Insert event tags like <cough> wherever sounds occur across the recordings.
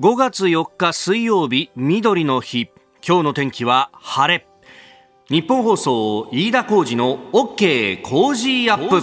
5月4日水曜日緑の日。今日の天気は晴れ。ニッポン放送飯田浩司の OK Cozy up。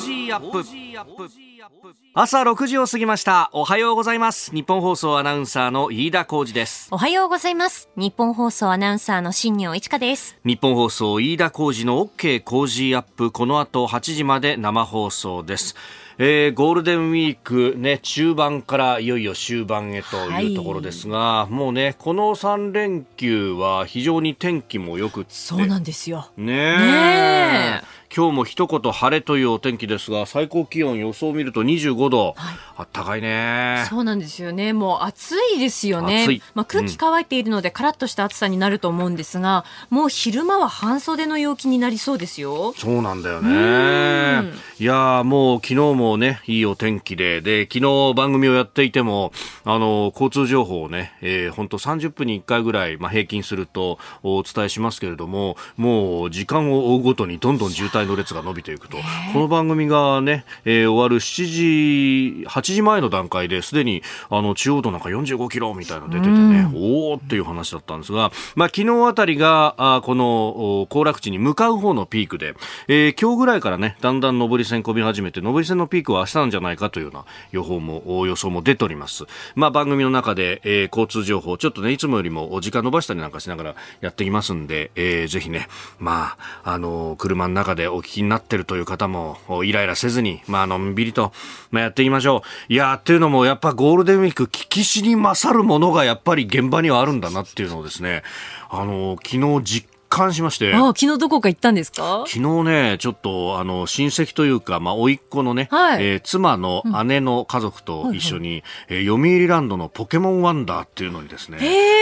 朝6時を過ぎました。おはようございます。ニッポン放送アナウンサーの飯田浩司です。おはようございます。ニッポン放送アナウンサーの新行市佳です。ニッポン放送飯田浩司の OK Cozy up。この後8時まで生放送ですえー、ゴールデンウィーク、ね、中盤からいよいよ終盤へというところですが、はい、もうね、この3連休は非常に天気もよくそうなんですよ。ねね今日も一言晴れというお天気ですが最高気温予想を見ると25度、はい、あったかいね。そうなんですよね。もう暑いですよね。まあ、空気乾いているので、カラッとした暑さになると思うんですがもう昼間は半袖の陽気になりそうですよ。そうなんだよね。いやもう昨日もねいいお天気で。で昨日番組をやっていてもあの交通情報をね、えー、本当30分に1回ぐらい、まあ、平均するとお伝えしますけれどももう時間を追うごとにどんどん渋滞帯の列が伸びていくと、この番組がね、えー、終わる7時、8時前の段階ですでにあの中央道なんか45キロみたいなの出ててね、おおっていう話だったんですが、まあ昨日あたりがあこの行楽地に向かう方のピークで、えー、今日ぐらいからね、だんだん上り線混み始めて、上り線のピークは明日なんじゃないかというような予報も、予想も出ております。まあ番組の中で、えー、交通情報、ちょっとね、いつもよりも時間伸ばしたりなんかしながらやっていますんで、えー、ぜひね、まあ、あの車の中でお聞きになってるという方も、イライラせずに、まあ、のんびりと、まあ、やっていきましょう。いやっていうのも、やっぱゴールデンウィーク、聞きしに勝るものがやっぱり現場にはあるんだなっていうのをですね、あの、昨日実感しまして。あ昨日どこか行ったんですか？昨日ね、ちょっと、あの、親戚というか、まあ、甥っ子のね、はい、えー、妻の姉の家族と一緒に、うん、えー、読売ランドのポケモンワンダーっていうのにですね、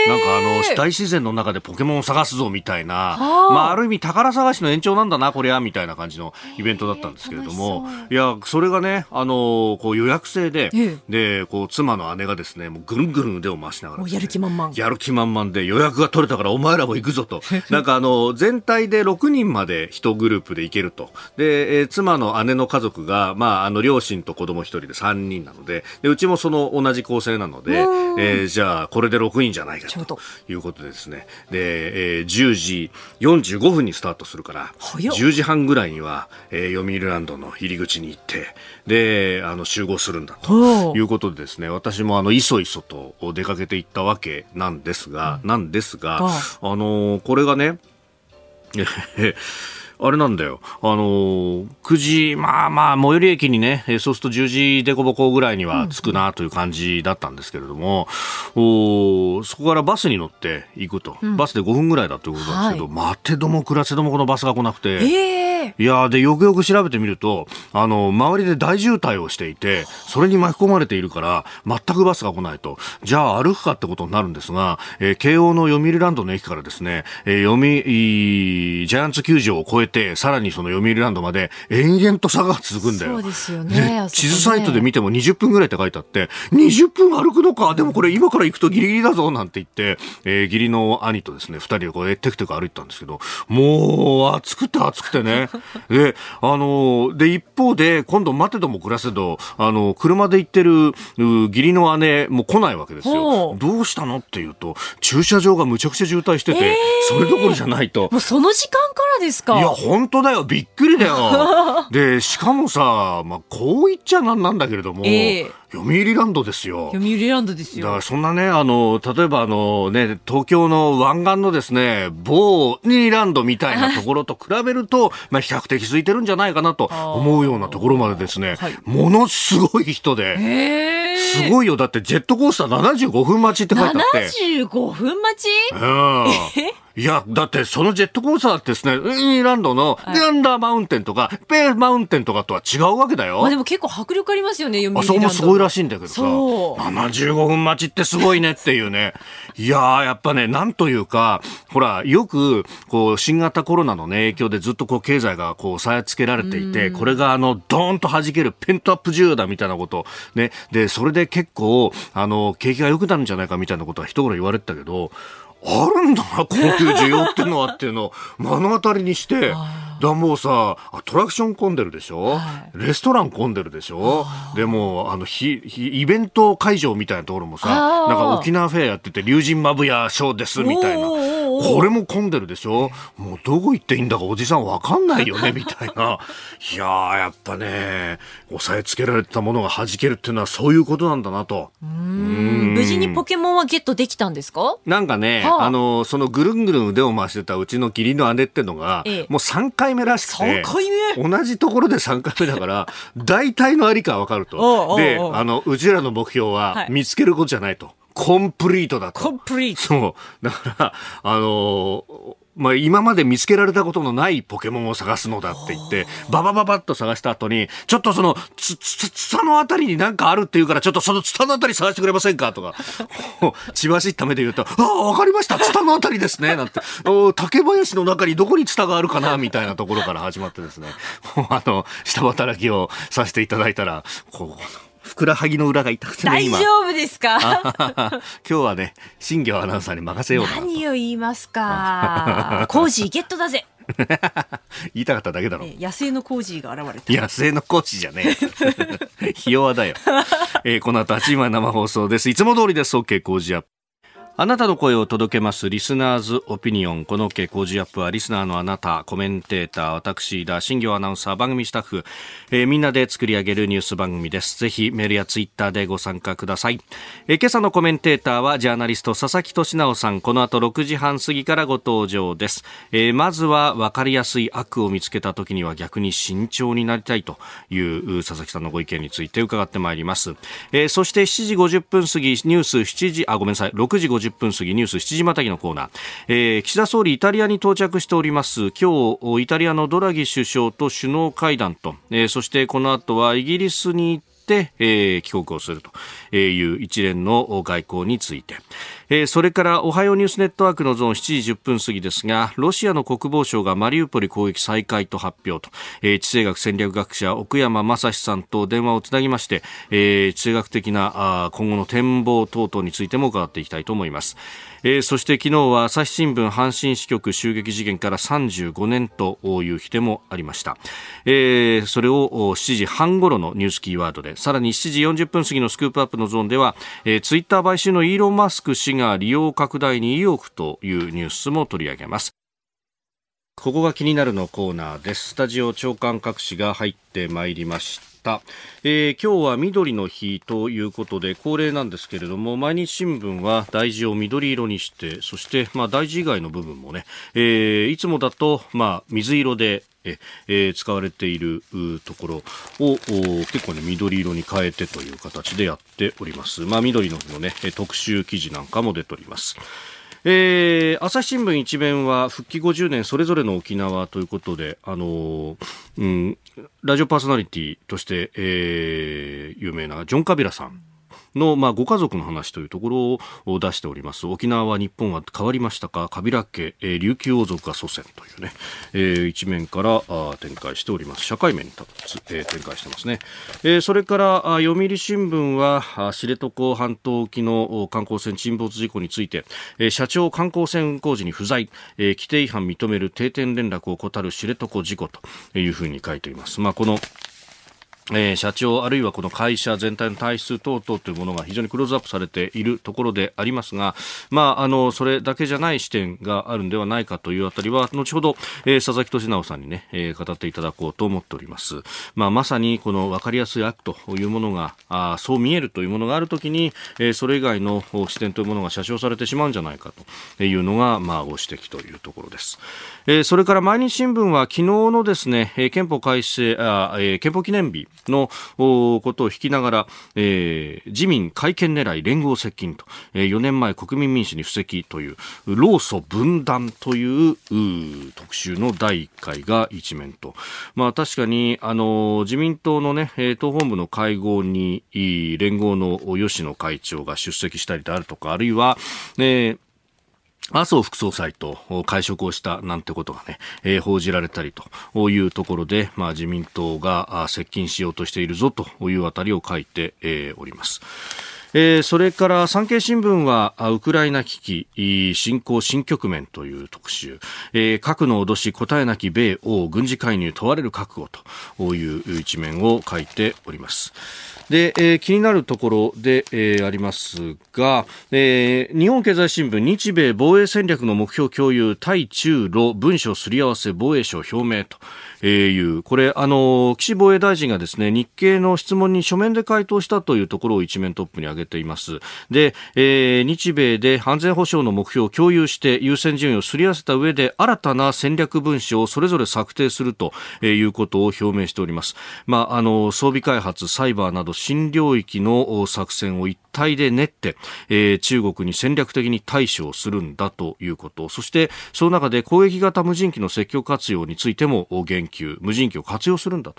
なんかあの、大自然の中でポケモンを探すぞみたいな、まあ、ある意味宝探しの延長なんだな、こりゃ、みたいな感じのイベントだったんですけれども、いや、それがね、あの、こう予約制で、で、こう、妻の姉がですね、もうぐるんぐるん腕を回しながら、ね、やる気満々。やる気満々で予約が取れたからお前らも行くぞと。なんかあの、全体で6人まで1グループで行けると。で、えー、妻の姉の家族が、まあ、あの、両親と子供1人で3人なので、で、うちもその同じ構成なので、えー、じゃあ、これで6人じゃないかということでですね。で、えー、10時45分にスタートするから、10時半ぐらいには、えー、読売ランドの入り口に行って、で、あの、集合するんだということでですね、私もあの、いそいそと出かけていったわけなんですが、うん、なんですが、あのー、これがね、あれなんだよ。あのー、9時、まあまあ、最寄り駅にね、そうすると10時でこぼこぐらいには着くなという感じだったんですけれども、うん、おそこからバスに乗って行くと、うん、バスで5分ぐらいだということなんですけど、はい、待てども暮らせどもこのバスが来なくて、えーいやで、よくよく調べてみると、あの、周りで大渋滞をしていて、それに巻き込まれているから、全くバスが来ないと。じゃあ歩くかってことになるんですが、えー、慶応の読売ランドの駅からですね、えー、読売、ジャイアンツ球場を越えて、さらにその読売ランドまで、延々と坂が続くんだよ。そうですよね。ね地図サイトで見ても20分ぐらいって書いてあって、20分歩くのか、でもこれ今から行くとギリギリだぞ、なんて言って、えー、義理の兄とですね、二人でこう、テクテク歩いてたんですけど、もう、暑くて暑くてね。で、あの、で、一方で、今度待てども暮らせど、あの、車で行ってる義理の姉も来ないわけですよ。どうしたのっていうと、駐車場がむちゃくちゃ渋滞してて、えー、それどころじゃないと。もうその時間からですか？いや、本当だよ。びっくりだよ。<laughs> で、しかもさ、まあ、こう言っちゃなんなんだけれども、えー読売ランドですよ。読売ランドですよ。だからそんなね、あの、例えばあのね、東京の湾岸のですね、某ニーランドみたいなところと比べると、<laughs> まあ比較的空いてるんじゃないかなと思うようなところまでですね、はい、ものすごい人で、すごいよ。だってジェットコースター75分待ちって書いてあって。75分待ち？うん。いや、だってそのジェットコースターってですね、ウィーランドのグランダーマウンテンとか、ペーマウンテンとかとは違うわけだよ。まあでも結構迫力ありますよね、あそこもすごいらしいんだけどさ、75分待ちってすごいねっていうね。いやー、やっぱね、なんというか、ほら、よく、こう、新型コロナのね、影響でずっとこう、経済がこう、押さえつけられていて、これがあの、ドーンと弾けるペントアップ需要だみたいなこと、ね。で、それで結構、あの、景気が良くなるんじゃないかみたいなことは一頃言われてたけど、あるんだな、こういう需要っていうのはっていうのを目の当たりにして、だもうさ、アトラクション混んでるでしょ、はい、レストラン混んでるでしょ？でも、あの、ひ、ひ、イベント会場みたいなところもさ、なんか沖縄フェアやってて、竜神マブヤショーですみたいな。これも混んでるでしょ？もうどこ行っていいんだかおじさんわかんないよね？みたいな。いやー、やっぱね、押さえつけられたものが弾けるっていうのはそういうことなんだなと。無事にポケモンはゲットできたんですか？なんかね、はあ、あの、そのぐるんぐるん腕を回してたうちの義理の姉ってのが、ええ、もう3回目らしくて、回目？同じところで3回目だから、<laughs> 大体のありかわかると。で、あの、うちらの目標は見つけることじゃないと。はい、コンプリートだと。コンプリート。そう。だから、あのーまあ、今まで見つけられたことのないポケモンを探すのだって言って、ババババッと探した後に、ちょっとその、つ、つ、ツタのあたりになんかあるって言うから、ちょっとそのツタのあたり探してくれませんかとか、千葉市った目で言うと、ああ、わかりましたツタのあたりですねなんて、お竹林の中にどこにツタがあるかなみたいなところから始まってですね、あの、下働きをさせていただいたら、こう、ふくらはぎの裏が痛くてね、大丈夫ですか？<laughs> 今日はね、新業アナウンサーに任せよう何を言いますか？<laughs> コージーゲットだぜ。<laughs> 言いたかっただけだろ。野生のコージーが現れた。野生のコージーじゃねえ。ひ弱だよ。えー、この後8時まで生放送です。いつも通りです。OK Cozy up。あなたの声を届けますリスナーズオピニオン。この OK 工事アップはリスナーのあなた、コメンテーター、私、飯田、新行アナウンサー、番組スタッフ、えー、みんなで作り上げるニュース番組です。ぜひメールやツイッターでご参加ください。えー、今朝のコメンテーターはジャーナリスト佐々木俊尚さん。この後6時半過ぎからご登場です。えー、まずは分かりやすい悪を見つけた時には逆に慎重になりたいという佐々木さんのご意見について伺ってまいります。えー、そして7時50分過ぎニュース7時、あ、ごめんなさい、6時50分過ぎニュース7時またぎのコーナー、えー、岸田総理イタリアに到着しております今日イタリアのドラギ首相と首脳会談と、えー、そしてこの後はイギリスに行って、えー、帰国をするという一連の外交について、えー、それからおはようニュースネットワークのゾーン7時10分過ぎですがロシアの国防省がマリウポリ攻撃再開と発表と、えー、地政学戦略学者奥山正史さんと電話をつなぎまして、えー、地政学的なあ今後の展望等々についても伺っていきたいと思います。えー、そして昨日は朝日新聞阪神支局襲撃事件から35年という日でもありました、えー、それを7時半ごろのニュースキーワードでさらに7時40分過ぎのスクープアップのゾーンでは、えー、ツイッター買収のイーロン・マスク氏が利用拡大に意欲というニュースも取り上げますここが気になるのコーナーですスタジオ長官各紙が入ってまいりました、えー、今日は緑の日ということで恒例なんですけれども毎日新聞は大事を緑色にしてそして、まあ、大事以外の部分もね、えー、いつもだと、まあ、水色でえー、使われているところを結構ね緑色に変えてという形でやっております。まあ緑ののね特集記事なんかも出ております。えー、朝日新聞一面は復帰50年それぞれの沖縄ということで、あのー、うん、ラジオパーソナリティとして、えー、有名なジョン・カビラさんの、まあ、ご家族の話というところを出しております。沖縄は日本は変わりましたか？カビラ家、え、琉球王族が祖先というね、えー、一面からあ展開しております。社会面に立つ、えー、展開してますね。えー、それからあ読売新聞は知床半島沖の観光船沈没事故について、えー、社長観光船運航時に不在、えー、規定違反認める定点連絡を怠る知床事故というふうに書いています。まあ、このえー、社長あるいはこの会社全体の体質等々というものが非常にクローズアップされているところでありますが、まあ、あのそれだけじゃない視点があるんではないかというあたりは後ほど、えー、佐々木俊直さんにね、えー、語っていただこうと思っております。まあ、まさにこの分かりやすい悪というものがあそう見えるというものがあるときに、えー、それ以外の視点というものが写真されてしまうんじゃないかというのが、まあ、ご指摘というところです。えー、それから毎日新聞は昨日のですね、憲法改正あ、えー、憲法記念日のことを引きながら、えー、自民改憲狙い連合接近と、えー、4年前国民民主に布石という労組分断という特集の第1回が一面と、まあ、確かにあの自民党のね党本部の会合に連合の吉野会長が出席したりであるとかあるいは、えー麻生副総裁と会食をしたなんてことがね、えー、報じられたりというところで、まあ、自民党が接近しようとしているぞというあたりを書いて、えー、おります。えー、それから産経新聞はウクライナ危機侵攻新局面という特集、えー、核の脅し答えなき米欧軍事介入問われる覚悟という一面を書いております。で、えー、気になるところで、えー、ありますが、えー、日本経済新聞日米防衛戦略の目標共有対中ロ文書すり合わせ防衛省表明という、これ、あの、岸防衛大臣がですね、日経の質問に書面で回答したというところを一面トップに挙げています。で、えー、日米で安全保障の目標を共有して優先順位をすり合わせた上で新たな戦略文書をそれぞれ策定するということを表明しております。まあ、あの、装備開発、サイバーなど新領域の作戦を一体で練って、えー、中国に戦略的に対処をするんだということ、そしてその中で攻撃型無人機の積極活用についても言及、無人機を活用するんだ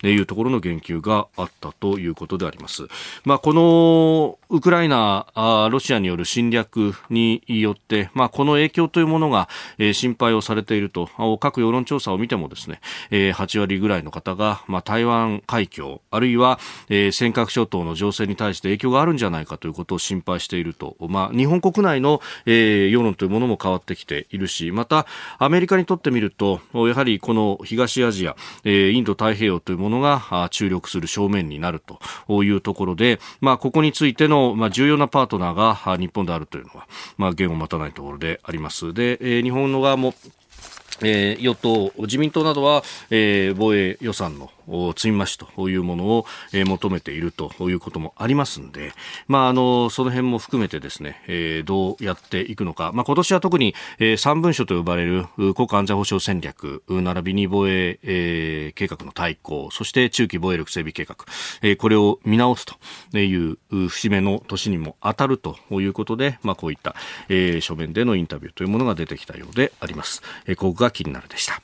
というところの言及があったということであります。まあ、このウクライナ、ロシアによる侵略によって、まあ、この影響というものが、えー、心配をされていると、各世論調査を見てもですね、えー、8割ぐらいの方が、まあ、台湾海峡、あるいは、えー、尖閣諸島の情勢に対して影響があるんじゃないかということを心配していると、まあ、日本国内の、えー、世論というものも変わってきているし、また、アメリカにとってみると、やはりこの東アジア、えー、インド太平洋というものが注力する正面になるというところで、まあ、ここについての、まあ、重要なパートナーが日本であるというのは、まあ、言を待たないところであります。で、えー、日本の側もえー、与党、自民党などは、えー、防衛予算の積み増しというものを、求めているということもありますんで、まあ、あの、その辺も含めてですね、え、どうやっていくのか、まあ、今年は特に、え、3文書と呼ばれる国家安全保障戦略、並びに防衛、計画の対抗、そして中期防衛力整備計画、え、これを見直すという節目の年にも当たるということで、まあ、こういった、え、書面でのインタビューというものが出てきたようであります。え、ここが気になるでした。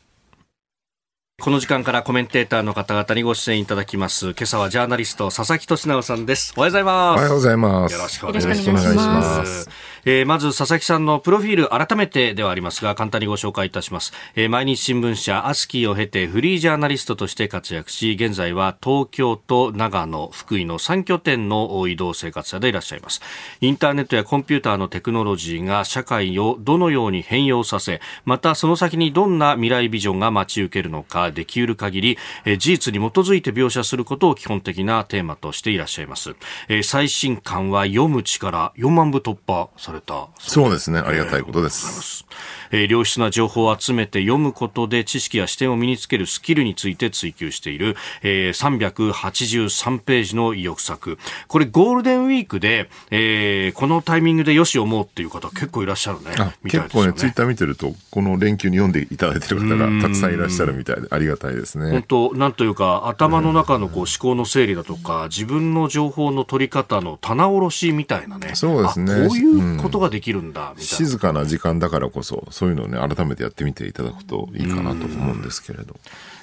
この時間からコメンテーターの方々にご出演いただきます。今朝はジャーナリスト、佐々木俊直さんです。おはようございます。おはようございます。よろしくお願いします。えー、まず、佐々木さんのプロフィール、改めてではありますが、簡単にご紹介いたします。えー、毎日新聞社、アスキーを経て、フリージャーナリストとして活躍し、現在は東京と長野、福井の3拠点の移動生活者でいらっしゃいます。インターネットやコンピューターのテクノロジーが社会をどのように変容させ、またその先にどんな未来ビジョンが待ち受けるのか、できうる限り、え事実に基づいて描写することを基本的なテーマとしていらっしゃいます。え最新刊は読む力4万部突破されたそうですね。ありがたいことです。えー、良質な情報を集めて読むことで知識や視点を身につけるスキルについて追求している、えー、383ページの意欲作。これゴールデンウィークで、えー、このタイミングでよし思うっていう方結構いらっしゃるね。結構ね、ツイッター見てると、この連休に読んでいただいてる方がたくさんいらっしゃるみたいで、ありがたいですね。本当、なんというか、頭の中のこう思考の整理だとか、自分の情報の取り方の棚卸しみたいなね。そうですね。こういうことができるんだ、みたいな。静かな時間だからこそ、そういうのをね、改めてやってみていただくといいかなと思うんですけれど。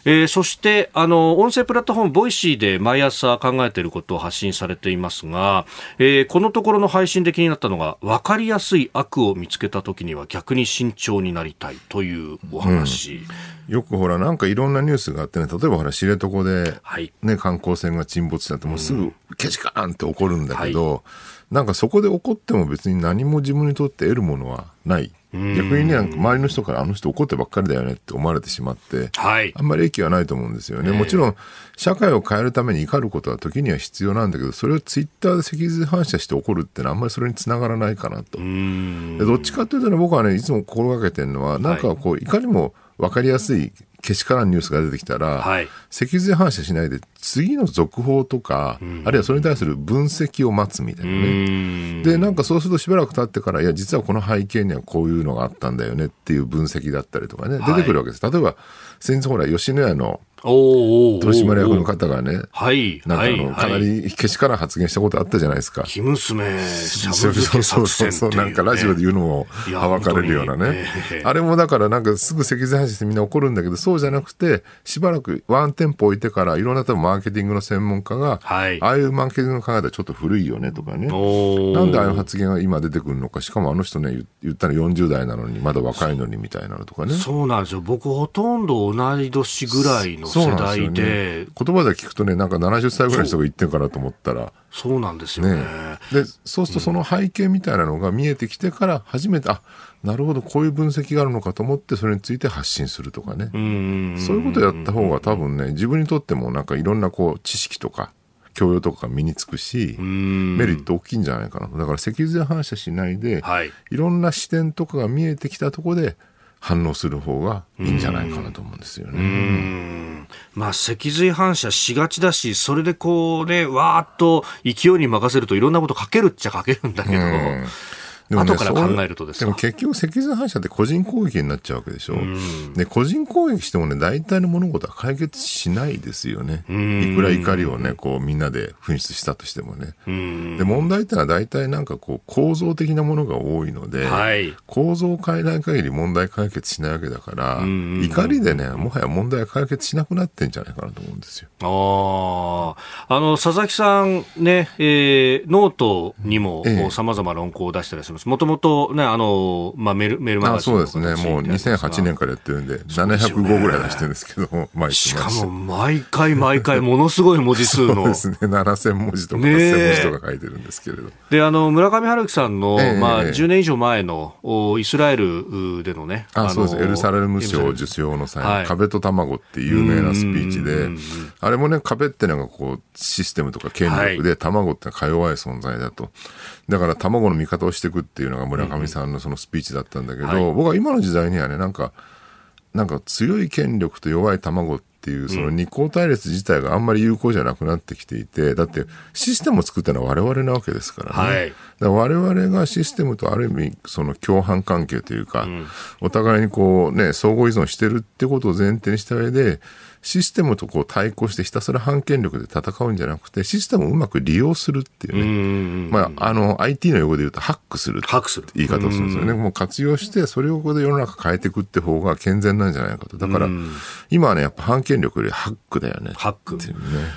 えー、そして、あの、音声プラットフォーム、 Voicy で毎朝考えていることを発信されていますが、えー、このところの配信で気になったのが、分かりやすい悪を見つけた時には逆に慎重になりたいというお話。うん、よくほら、なんかいろんなニュースがあってね、例えばほら、知床で、ね、はい、観光船が沈没したってもうすぐ、けしからーんって起こるんだけど、はい。なんかそこで起こっても別に何も自分にとって得るものはない。逆にね、周りの人からあの人怒ってばっかりだよねって思われてしまって、はい、あんまり益はないと思うんですよね。もちろん、社会を変えるために怒ることは時には必要なんだけど、それをツイッターで脊髄反射して怒るってのはあんまりそれにつながらないかなと。でどっちかというとね、僕はね、いつも心がけてるのは、なんかこう、いかにも分かりやすいけしからんニュースが出てきたら、はい、脊髄反射しないで次の続報とか、うん、あるいはそれに対する分析を待つみたいなね。で、なんかそうするとしばらく経ってから、いや、実はこの背景にはこういうのがあったんだよねっていう分析だったりとかね、出てくるわけです。例えば、先日ほら、吉野家の取締役の方がね、はい。なんかあの、かなりけしから発言したことあったじゃないですか。生娘、しゃぶそうそうそう、なんかラジオで言うのもはばかれるようなね。あれもだからなんかすぐ脊髄反射してみんな怒るんだけど、そうじゃなくて、しばらくワンテンポ置いてから、いろんな多分マーケティングの専門家が、はい、ああいうマーケティングの考え方はちょっと古いよねとかね。なんでああいう発言が今出てくるのか、しかもあの人ね、言ったら40代なのに、まだ若いのにみたいなのとかね。そうなんですよ。僕ほとんど同い年ぐらいの世代で。ね、言葉で聞くとね、なんか70歳ぐらいの人が言ってるかなと思ったら。そうなんですよね。ねで、そうするとその背景みたいなのが見えてきてから初めて、あ、なるほど、こういう分析があるのかと思って、それについて発信するとかね。そういうことやった方が多分ね、自分にとってもなんかいろんなこう、知識とか、教養とか身につくし、メリット大きいんじゃないかなと。だから脊髄反射しないで、はい、いろんな視点とかが見えてきたところで、反応する方がいいんじゃないかなと思うんですよね。まあ、脊髄反射しがちだし、それでこうね、わーっと勢いに任せるといろんなこと書けるっちゃ書けるんだけど、でもね、後から考えるとですでも結局、脊髄反射って個人攻撃になっちゃうわけでしょ。で、個人攻撃してもね、大体の物事は解決しないですよね。いくら怒りをね、こう、みんなで噴出したとしてもね。で、問題ってのは大体なんかこう、構造的なものが多いので、はい、構造を変えない限り問題解決しないわけだから、怒りでね、もはや問題解決しなくなってんじゃないかなと思うんですよ。ああ、あの、佐々木さんね、えー、ノートにも様々論考を出してらっしゃいます。もともとね、あの、まあ、メル、メルマガジンそうですね。もう2008年からやってるんで、700号ぐらい出してるんですけど、<laughs> 毎しかも毎回毎回ものすごい文字数の。<laughs> そうですね。7000文字とか8000文字とか書いてるんですけれど。で、あの、村上春樹さんの、えー、まあ、10年以上前のイスラエルでのね。あ、そうです。エルサレム賞受賞の際、はい、壁と卵っていう有名なスピーチで、あれもね、壁ってのがこう、システムとか権力で、卵ってか弱い存在だと。だから卵の味方をしていくっていうのが村上さんのそのスピーチだったんだけど、はい、僕は今の時代にはね、なんか、なんか強い権力と弱い卵っていう、その二項対立自体があんまり有効じゃなくなってきていて、だってシステムを作ったのは我々なわけですからね。はい、だから我々がシステムとある意味、その共犯関係というか、うん、お互いにこうね、相互依存してるってことを前提にした上で、システムとこう対抗してひたすら反権力で戦うんじゃなくて、システムをうまく利用するっていうね。まあ、あの、IT の用語で言うと、ハックする。ハックする。言い方をするんですよね。もう活用して、それをここで世の中変えていくって方が健全なんじゃないかと。だから、今はね、やっぱ反権力よりハックだよね。ハック。ね、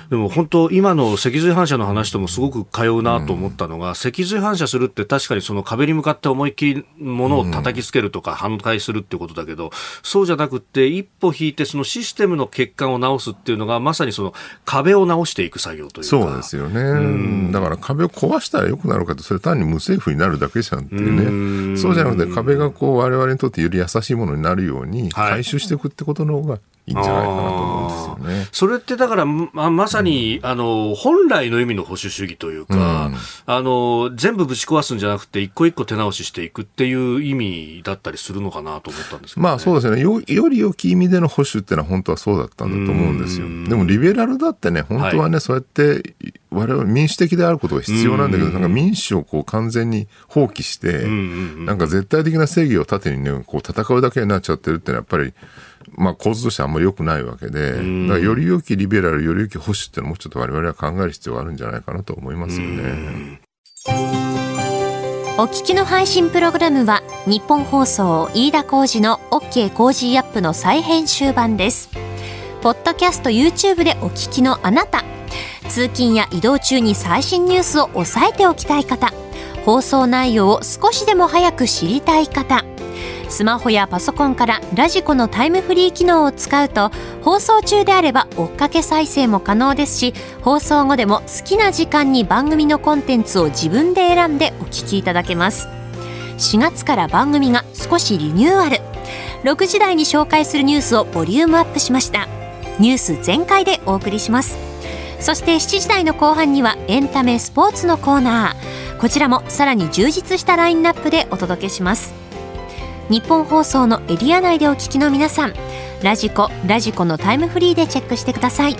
でも本当、今の脊髄反射の話ともすごく通うなと思ったのが、脊髄反射するって確かにその壁に向かって思いっきりものを叩きつけるとか反対するってことだけど、そうじゃなくて、一歩引いてそのシステムの欠陥を直すっていうのがまさにその壁を直していく作業というか。そうですよね、うん、だから壁を壊したらよくなるかと。それ単に無政府になるだけじゃんっていうねそうじゃなくて壁がこう我々にとってより優しいものになるように回収していくってことの方がいいんじゃないかなと思うんですよね。それってだからままさに、うん、あの本来の意味の保守主義というか、うん、あの全部ぶち壊すんじゃなくて一個一個手直ししていくっていう意味だったりするのかなと思ったんですけど、ね、まあそうですね。よより良き意味での保守っていうのは本当はそうだったんだと思うんですよ。でもリベラルだってね本当はね、はい、そうやって我々民主的であることが必要なんだけど、なんか民主をこう完全に放棄して、なんか絶対的な正義を盾にねこう戦うだけになっちゃってるってのはやっぱりまあ、構図としてあんまり良くないわけで、だからより良きリベラル、より良き保守っていうのもちょっと我々は考える必要があるんじゃないかなと思いますよね。お聞きの配信プログラムは日本放送飯田浩司の OK コージーアップの再編集版です。ポッドキャスト YouTube でお聞きのあなた、通勤や移動中に最新ニュースを押さえておきたい方、放送内容を少しでも早く知りたい方、スマホやパソコンから radiko のタイムフリー機能を使うと放送中であれば追っかけ再生も可能ですし放送後でも好きな時間に番組のコンテンツを自分で選んでお聞きいただけます。4月から番組が少しリニューアル。6時台に紹介するニュースをボリュームアップしました。ニュース全開でお送りします。そして7時台の後半にはエンタメスポーツのコーナー。こちらもさらに充実したラインナップでお届けします。日本放送のエリア内でお聞きの皆さんラジコラジコのタイムフリーでチェックしてください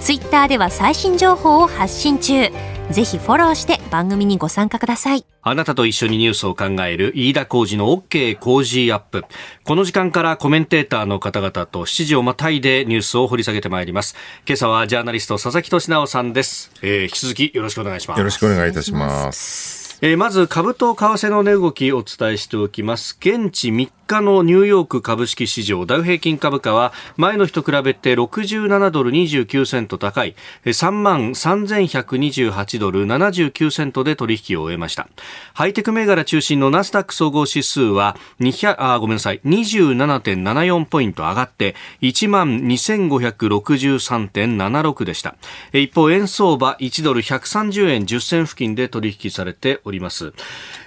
ツイッターでは最新情報を発信中ぜひフォローして番組にご参加ください。あなたと一緒にニュースを考える飯田浩二の OK 工事アップ。この時間からコメンテーターの方々と7時をまたいでニュースを掘り下げてまいります。今朝はジャーナリスト佐々木俊直さんです。えー、引き続きよろしくお願いします。よろしくお願いいたします。えー、まず株と為替の値動きをお伝えしておきます。現地3日のニューヨーク株式市場ダウ平均株価は前の日と比べて67ドル29セント高い。3万3128ドル79セントで取引を終えました。ハイテク銘柄中心のナスダック総合指数は200あごめんなさい。27.74ポイント上がって1万2563.76でした。一方円相場1ドル130円10銭付近で取引されて、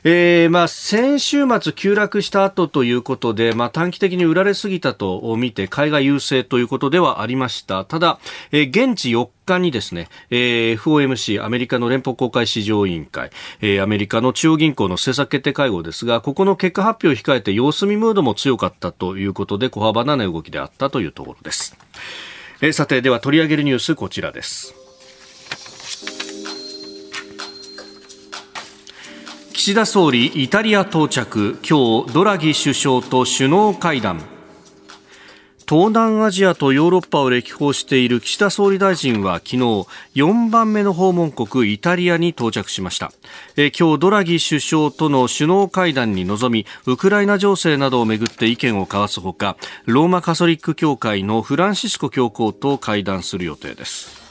えー、まあ先週末急落した後ということで、まあ、短期的に売られすぎたと見て買いが優勢ということではありました。ただ、えー、現地4日にですね、えー、FOMC アメリカの連邦公開市場委員会、えー、アメリカの中央銀行の政策決定会合ですがここの結果発表を控えて様子見ムードも強かったということで小幅な値動きであったというところです、えー、さてでは取り上げるニュースこちらです。岸田総理イタリア到着今日ドラギ首相と首脳会談。東南アジアとヨーロッパを歴訪している岸田総理大臣は昨日4番目の訪問国イタリアに到着しました。え今日ドラギ首相との首脳会談に臨みウクライナ情勢などをめぐって意見を交わすほかローマカソリック教会のフランシスコ教皇と会談する予定です。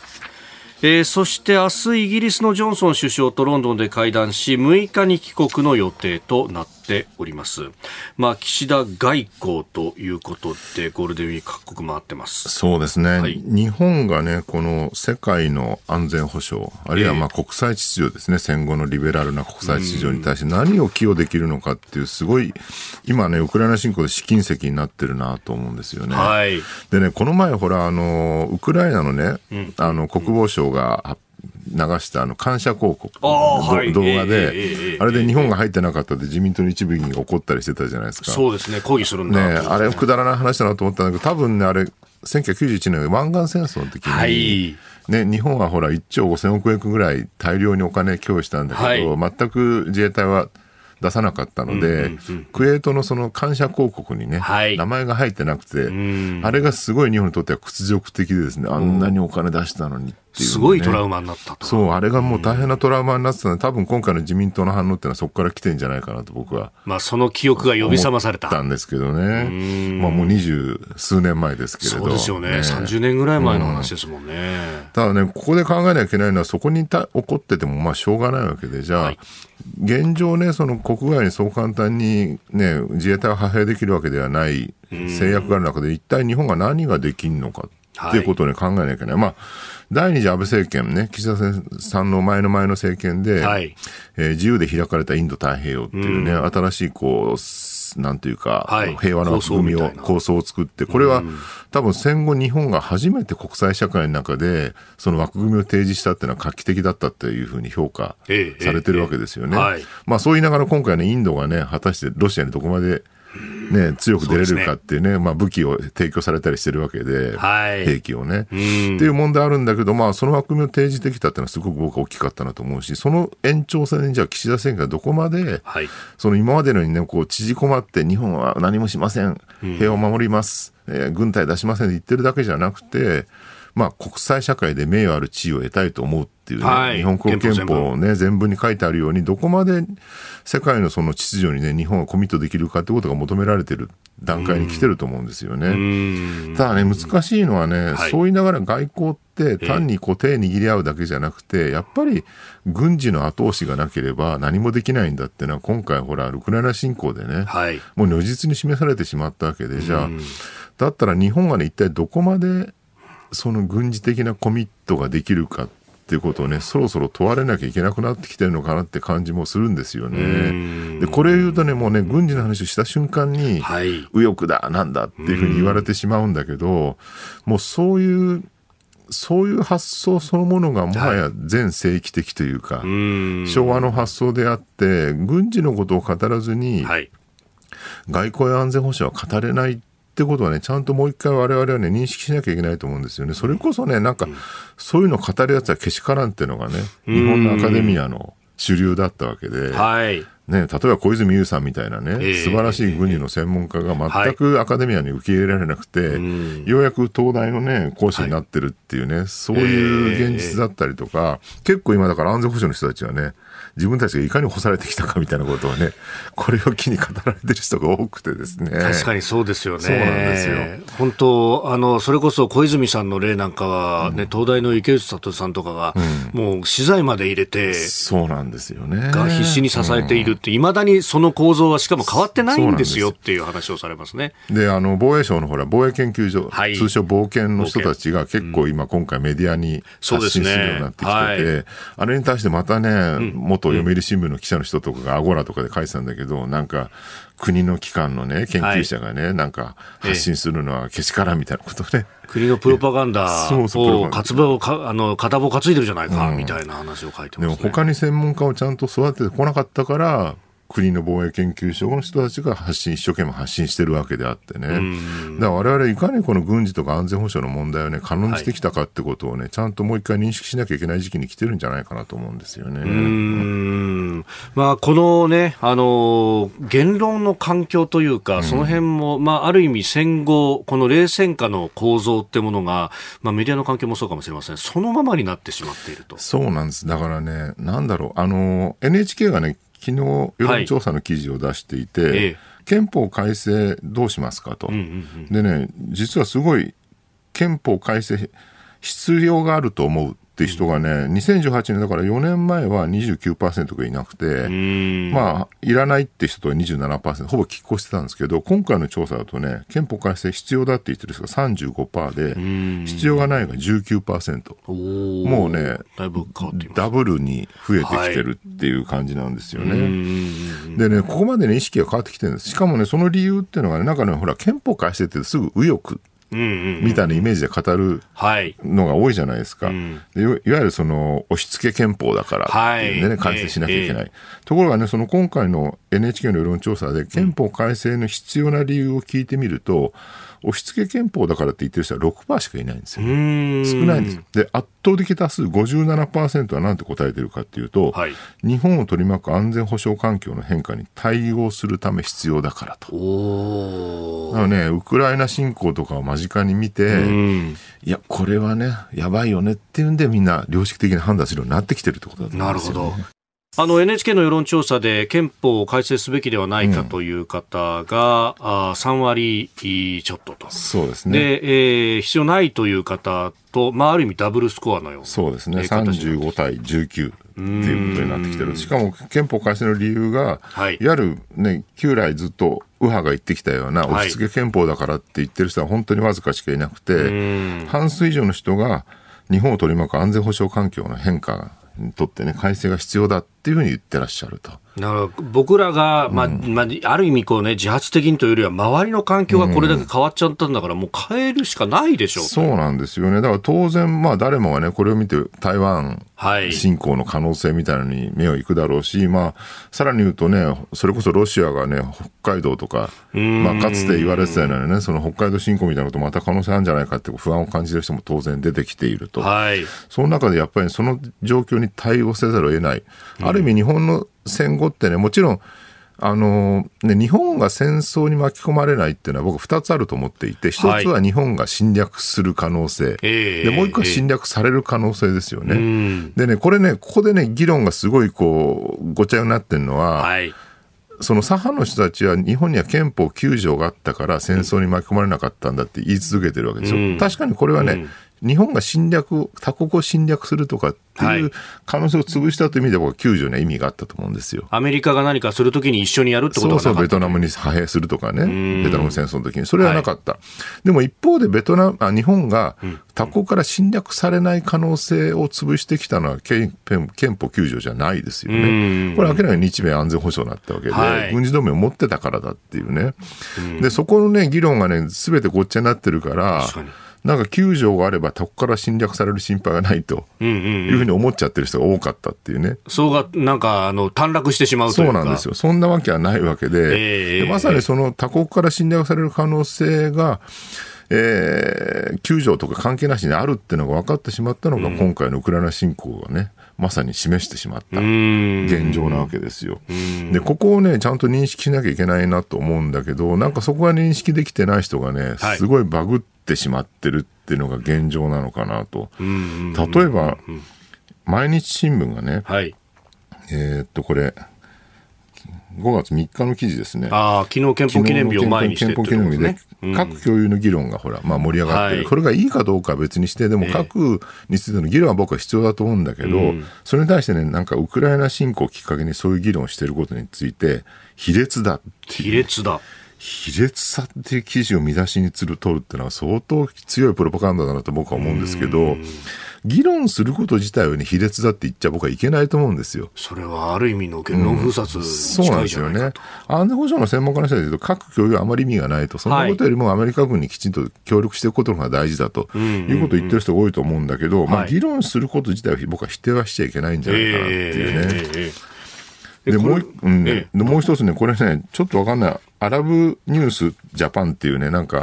えー、そして明日イギリスのジョンソン首相とロンドンで会談し6日に帰国の予定となってております。まあ、岸田外交ということで、ゴールデンウィーク各国回ってます。そうですね。はい、日本がね、この世界の安全保障、あるいはまあ国際秩序ですね、戦後のリベラルな国際秩序に対して何を寄与できるのかっていう、すごい、今ね、ウクライナ侵攻で試金石になってるなと思うんですよね。はい、でね、この前、ほら、あの、ウクライナのね、うん、あの、国防省が流したあの感謝広告、はい、動画で、あれで日本が入ってなかったで自民党の一部議員が怒ったりしてたじゃないですか。そうですね、抗議するんだ。ね、あれくだらない話だなと思ったんだけど、多分ね、あれ、1991年湾岸戦争の時に、はい、ね、日本はほら1兆5000億円ぐらい大量にお金供与したんだけど、はい、全く自衛隊は出さなかったので、クエートのその感謝広告にね、はい、名前が入ってなくて、あれがすごい日本にとっては屈辱的でですね、あんなにお金出したのにっていう、ね、すごいトラウマになったと。そう、あれがもう大変なトラウマになってたので、多分今回の自民党の反応っていうのはそこから来てんじゃないかなと僕は。まあその記憶が呼び覚まされた。たんですけどね。まあもう二十数年前ですけれど。そうですよね。ね30年ぐらい前の話ですもんね。ただね、ここで考えなきゃいけないのは、そこにた起こっててもまあしょうがないわけで、じゃあ、はい、現状ね、その国外にそう簡単にね、自衛隊を派兵できるわけではない制約がある中で、一体日本が何ができるのかっていうことをね、考えなきゃいけない。まあ第二次安倍政権ね、岸田さんの前の前の政権で、はい、えー、自由で開かれたインド太平洋っていうね、うん、新しいこう、なんていうか、はい、平和な枠組みを、構想を作って、これは、うん、多分戦後日本が初めて国際社会の中で、その枠組みを提示したっていうのは画期的だったっていうふうに評価されてるわけですよね。まあそう言いながら今回ね、インドがね、果たしてロシアにどこまでね、強く出れるかっていうね、うね。まあ、武器を提供されたりしてるわけで、はい、兵器をね、っていう問題あるんだけど、まあ、その枠組みを提示できたっていうのはすごく僕は大きかったなと思うし、その延長線にじゃあ岸田政権がどこまで、はい、その今までのようにね、こう縮こまって日本は何もしません、平和を守ります、えー、軍隊出しませんって言ってるだけじゃなくて、まあ、国際社会で名誉ある地位を得たいと思うっていうね、はい、日本国憲法ね、全文に書いてあるように、どこまで世界のその秩序にね、日本がコミットできるかってことが求められてる段階に来てると思うんですよね。ただね、難しいのはね、はい、そう言いながら外交って単にこう手握り合うだけじゃなくて、やっぱり軍事の後押しがなければ何もできないんだっていうのは、今回ほら、ウクライナ侵攻でね、はい、もう如実に示されてしまったわけで、じゃあ、だったら日本がね、一体どこまでその軍事的なコミットができるかっていうことをね、そろそろ問われなきゃいけなくなってきてるのかなって感じもするんですよね。で、これ言うとね、もうね、軍事の話をした瞬間に、はい、右翼だ、なんだっていうふうに言われてしまうんだけど、もうそういう、そういう発想そのものがもはや全盛期的というか、はい、昭和の発想であって、軍事のことを語らずに、はい、外交や安全保障は語れないってことはね、ちゃんともう一回我々はね、認識しなきゃいけないと思うんですよね。それこそね、なんか、そういうのを語るやつはけしからんっていうのがね、日本のアカデミアの主流だったわけで、はい。ね、例えば小泉悠さんみたいなね、素晴らしい軍事の専門家が全くアカデミアに受け入れられなくて、ようやく東大のね、講師になってるっていうね、そういう現実だったりとか、結構今だから安全保障の人たちはね、自分たちがいかに干されてきたかみたいなことをね、これを機に語られてる人が多くてですね。確かにそうですよね。そうなんですよ。本当、あの、それこそ小泉さんの例なんかは、ね、うん、東大の池内聡さんとかが、うん、もう資材まで入れて、そうなんですよね。が必死に支えているって、い、う、ま、だにその構造はしかも変わってないんですよっていう話をされますね。で、あの、防衛省のほら、防衛研究所、はい、通称防研の人たちが結構今、今回メディアに発信するようになってきてて、ねはい、あれに対してまたね、元読売新聞の記者の人とかがアゴラとかで書いてたんだけど、なんか、国の機関のね、研究者がね、はい、なんか発信するのはけしからんみたいなことね。国のプロパガンダ <laughs> を、活動をか、あの、片棒担いでるじゃないか、みたいな話を書いてます、ね、でも他に専門家をちゃんと育ててこなかったから、国の防衛研究所の人たちが発信、一生懸命発信してるわけであってね。だから我々いかにこの軍事とか安全保障の問題をね、可能にしてきたかってことをね、はい、ちゃんともう一回認識しなきゃいけない時期に来てるんじゃないかなと思うんですよね。うんまあ、このね、あの、言論の環境というか、その辺も、まあ、ある意味戦後、この冷戦下の構造ってものが、まあ、メディアの環境もそうかもしれません。そのままになってしまっていると。そうなんです。だからね、なんだろう、あの、NHK がね、昨日世論調査の記事を出していて、はい、憲法改正どうしますかと、うんうんうん、でね、実はすごい憲法改正必要があると思うって人がね、2018年だから4年前は29%がいなくて、まあ、いらないって人とは27%、ほぼ拮抗してたんですけど、今回の調査だとね、憲法改正必要だって言ってる人が35%で、必要がないが19%。もうね、ダブルに増えてきてるっていう感じなんですよね。はい、でね、ここまでね、意識が変わってきてるんです。しかもね、その理由っていうのがね、なんかね、ほら、憲法改正ってすぐ右翼みたいなイメージで語るのが多いじゃないですか。はい、いわゆるその押し付け憲法だからってね、はい、改正しなきゃいけない。えー、ところがね、その今回の NHK の世論調査で憲法改正の必要な理由を聞いてみると、押し付け憲法だからって言ってる人は6%しかいないんですよ。少ないんです。で、圧倒的多数57%は何て答えてるかっていうと、はい、日本を取り巻く安全保障環境の変化に対応するため必要だからと。だからね、ウクライナ侵攻とかを間近に見て、いや、これはね、やばいよねっていうんでみんな良識的に判断するようになってきてるってことだと思うんですよ、ね、なるほど。あの NHK の世論調査で憲法を改正すべきではないかという方が、うん、あ3割ちょっとと。そうですね。で、えー、必要ないという方と、まあ、ある意味ダブルスコアのような。そうですね。35対19っていうことになってきてる。しかも憲法改正の理由が、はい、いわゆるね、旧来ずっと右派が言ってきたような押し付け憲法だからって言ってる人は本当にわずかしかいなくて、半数以上の人が日本を取り巻く安全保障環境の変化にとってね、改正が必要だっていうふうに言ってらっしゃると。だから僕らが、まあ、うん、まあ、ある意味こうね、自発的にというよりは、周りの環境がこれだけ変わっちゃったんだから、もう変えるしかないでしょう、そうなんですよね。だから当然、まあ誰もがね、これを見て台湾侵攻の可能性みたいなのに目をいくだろうし、まあ、さらに言うとね、それこそロシアがね、北海道とか、まあかつて言われてたようなね、その北海道侵攻みたいなことまた可能性あるんじゃないかって不安を感じる人も当然出てきていると。はい。その中でやっぱりその状況に対応せざるを得ない。ある意味日本の戦後ってね、もちろん、あのね、日本が戦争に巻き込まれないっていうのは僕2つあると思っていて、1つは日本が侵略する可能性、はい、でもう1個は侵略される可能性ですよね。えー、でね、これね、ここでね、議論がすごいこう、ごちゃになってるのは、はい。その左派の人たちは日本には憲法9条があったから戦争に巻き込まれなかったんだって言い続けてるわけですよ。うん、確かにこれはね、日本が侵略、他国を侵略するとかっていう可能性を潰したという意味では、救助には意味があったと思うんですよ。アメリカが何かするときに一緒にやるってことはそうそう、ベトナムに派兵するとかね、ベトナム戦争の時に、それはなかった。はい、でも一方でベトナムあ、日本が他国から侵略されない可能性を潰してきたのは憲憲法9条じゃないですよね。これ明らかに日米安全保障になったわけで、はい、軍事同盟を持ってたからだっていうね。で、そこのね、議論がね、すべてごっちゃになってるから、なんか9条があれば、他から侵略される心配がないというふうに思っちゃってる人が多かったっていうね。そうが、なんか、あの、短絡してしまうそうなんですよ。そんなわけはないわけで、えー、でまさにその他国から侵略される可能性が、えー、9条とか関係なしにあるっていうのが分かってしまったのが、今回のウクライナ侵攻がね、まさに示してしまった現状なわけですよ。で、ここをね、ちゃんと認識しなきゃいけないなと思うんだけど、なんかそこが認識できてない人がね、すごいバグってしまってるっていうのが現状なのかなと。例えば、毎日新聞がね、はい、えー、っと、これ、5月3日の記事ですね。ああ、昨日憲法記念日を前にして、憲法記念日で、核共有の議論がほら、まあ盛り上がってる、はい、これがいいかどうかは別にして、でも核についての議論は僕は必要だと思うんだけど、えー、それに対してね、なんかウクライナ侵攻をきっかけにそういう議論をしていることについて、卑劣だ卑劣だ。卑劣さっていう記事を見出しにする取るっていうのは相当強いプロパガンダだなと僕は思うんですけど、議論すること自体をね、卑劣だって言っちゃ僕はいけないと思うんですよ。それはある意味の言論封殺、うん、そうなんですよね。安全保障の専門家の人で言うと、核共有はあまり意味がないと、そんなことよりもアメリカ軍にきちんと協力していくことが大事だと、いうことを言ってる人が多いと思うんだけど、まあ、議論すること自体は僕は否定はしちゃいけないんじゃないかなっていうね。えーえーでもう、うん、でもう一つね、これね、ちょっとわかんない。アラブニュースジャパンっていうね、なんか、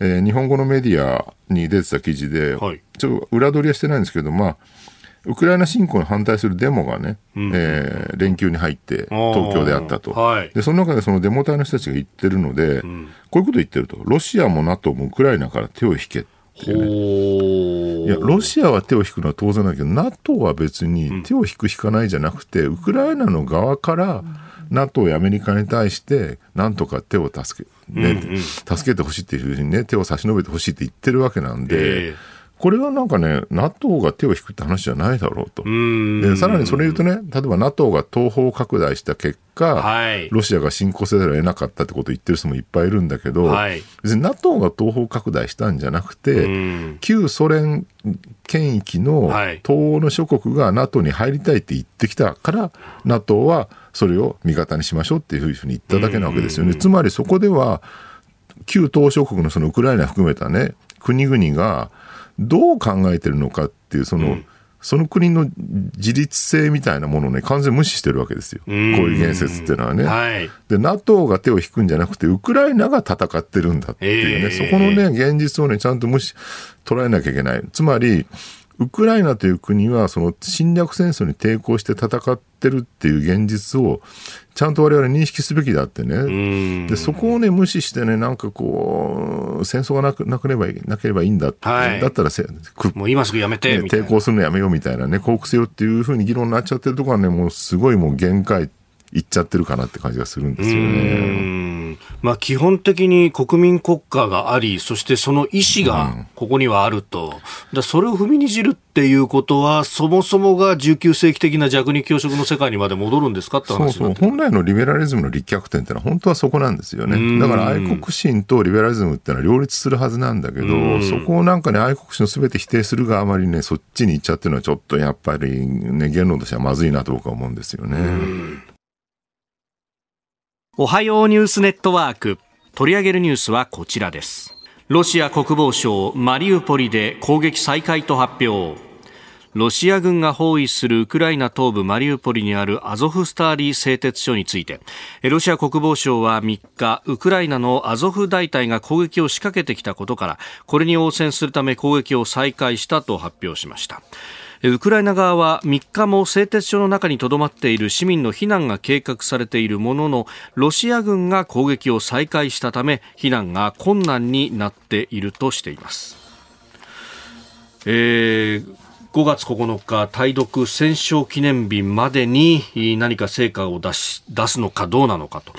えー、日本語のメディアに出てた記事で、はい、ちょっと裏取りはしてないんですけど、まあ、ウクライナ侵攻に反対するデモがね、うん、えー、連休に入って東京であったと、はい、でその中でそのデモ隊の人たちが言ってるので、うん、こういうこと言ってると、ロシアも NATO もウクライナから手を引けっていうね。いや、ロシアは手を引くのは当然だけど、NATO は別に手を引く、引かないじゃなくて、ウクライナの側から、NATO やアメリカに対して、なんとか手を助け、ね、助けてほしいっていうふうにね、手を差し伸べてほしいって言ってるわけなんで、えーこれはなんかね、NATO が手を引くって話じゃないだろうと。で、さらにそれ言うとね、例えば NATO が東方拡大した結果、はい、ロシアが侵攻せざるを得なかったってことを言ってる人もいっぱいいるんだけど、はい、別に NATO が東方拡大したんじゃなくて、旧ソ連権益の東欧の諸国が NATO に入りたいって言ってきたから、NATO はそれを味方にしましょうっていうふうに言っただけなわけですよね。つまりそこでは、旧東諸国のそのウクライナ含めたね、国々が、どう考えてるのかっていう、その、うん、その国の自立性みたいなものをね、完全無視してるわけですよ。こういう言説っていうのはね。はい、で、NATO が手を引くんじゃなくて、ウクライナが戦ってるんだっていうね、えー、そこのね、現実をね、ちゃんと無視、捉えなきゃいけない。つまり、ウクライナという国はその侵略戦争に抵抗して戦ってるっていう現実をちゃんと我々認識すべきだってね。で、そこをね、無視してね、なんかこう、戦争がなくなければなければいいんだって、はい、だったらせもう今すぐやめて、ね、抵抗するのやめようみたいなね、降伏せよっていうふうに議論になっちゃってるところはね、もうすごいもう限界いっちゃってるかなって感じがするんですよね。まあ、基本的に国民国家があり、そしてその意思がここにはあると、だそれを踏みにじるっていうことは、そもそもが19世紀的な弱肉強食の世界にまで戻るんですかって話そうそう。本来のリベラリズムの立脚点ってのは、本当はそこなんですよね。だから愛国心とリベラリズムってのは両立するはずなんだけど、そこをなんかね、愛国心をすべて否定するがあまりね、そっちに行っちゃってるのは、ちょっとやっぱりね、言論としてはまずいなと僕は思うんですよね。おはようニュースネットワーク。取り上げるニュースはこちらです。ロシア国防省マリウポリで攻撃再開と発表。ロシア軍が包囲するウクライナ東部マリウポリにあるアゾフスターリー製鉄所について。ロシア国防省は3日ウクライナのアゾフ大隊が攻撃を仕掛けてきたことからこれに応戦するため攻撃を再開したと発表しました。ウクライナ側は3日も製鉄所の中にとどまっている市民の避難が計画されているもののロシア軍が攻撃を再開したため避難が困難になっているとしています。えー5月9日、対独戦勝記念日までに何か成果を出し出すのかどうなのかと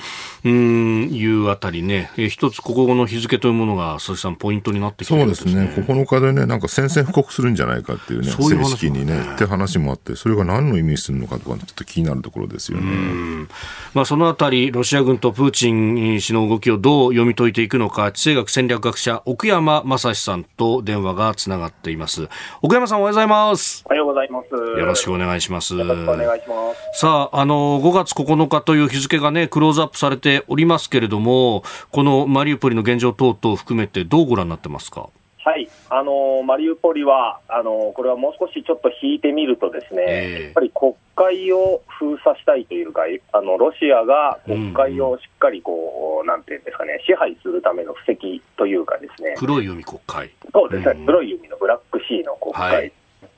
うんいうあたりね、え一つここの日付というものが、佐々木さん、ポイントになってきてるんですね。そうですね、9日でね、なんか宣戦布告するんじゃないかっていうね、<laughs> ういう正式にね、って話もあって、それが何の意味するのかとか、ちょっと気になるところですよね。まあ、そのあたり、ロシア軍とプーチン氏の動きをどう読み解いていくのか、地政学戦略学者、奥山正史さんと電話がつながっています。奥山さん、おはようございます。おはようございます。よろしくお願いします。よろしくお願いします。さあ、あの、5月9日という日付がね、クローズアップされておりますけれども、このマリウポリの現状等々含めて、どうご覧になってますか？はい、あのマリウポリはあの、これはもう少しちょっと引いてみると、ですね、えー、やっぱり国会を封鎖したいというか、あのロシアが国会をしっかりこう、うん、なんていうんですかね、支配するための布石というか、ですね。黒い海国会。そうですね、うん、黒い海のブラックシーの国会、はい、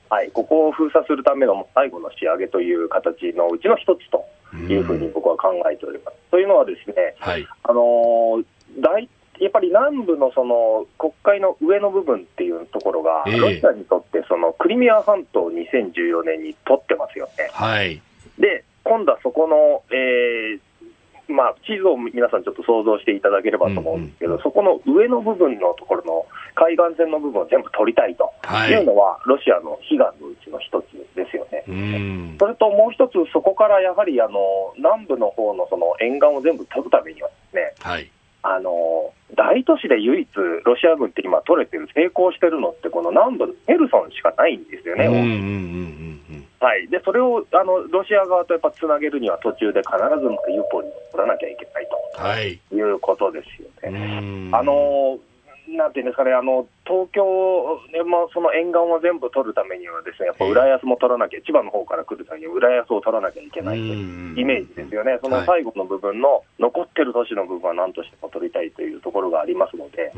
はい、ここを封鎖するための最後の仕上げという形のうちの一つというふうに僕は考えております。というのはですね、はい、あの大やっぱり南部のその国会の上の部分っていうところが、ロシアにとってそのクリミア半島を2014年に取ってますよね。はい、で、今度はそこの、えー、まあ、地図を皆さんちょっと想像していただければと思うんですけど、うんうん、そこの上の部分のところの海岸線の部分を全部取りたいというのは、ロシアの悲願のうちの一つですよね。それともう一つ、そこからやはりあの南部の方のその沿岸を全部取るためにはですね、はい。あの大都市で唯一、ロシア軍って今、取れてる、成功してるのって、この南部のヘルソンしかないんですよね、はい、でそれをあのロシア側とやっぱつなげるには、途中で必ずマリウポリに取らなきゃいけないと、はい、いうことですよね。あのなんていうんですかね、あの東京でもその沿岸を全部取るためには、ですねやっぱ浦安も取らなきゃ、千葉の方から来るために浦安を取らなきゃいけないというイメージですよね、その最後の部分の残ってる都市の部分は何としても取りたいというところがありますので、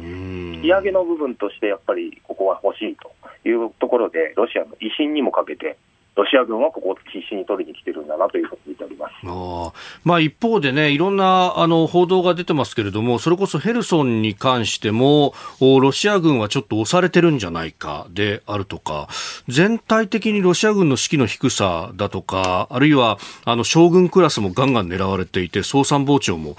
仕上げの部分としてやっぱりここは欲しいというところで、ロシアの威信にもかけて、ロシア軍はここを必死に取りに来てるんだなというふうに見ております。あ、まあ、一方でね、いろんなあの報道が出てますけれども、それこそヘルソンに関しても、ロシア軍はちょっと押されてるんじゃないかであるとか、全体的にロシア軍の士気の低さだとか、あるいはあの将軍クラスもガンガン狙われていて、総参謀長も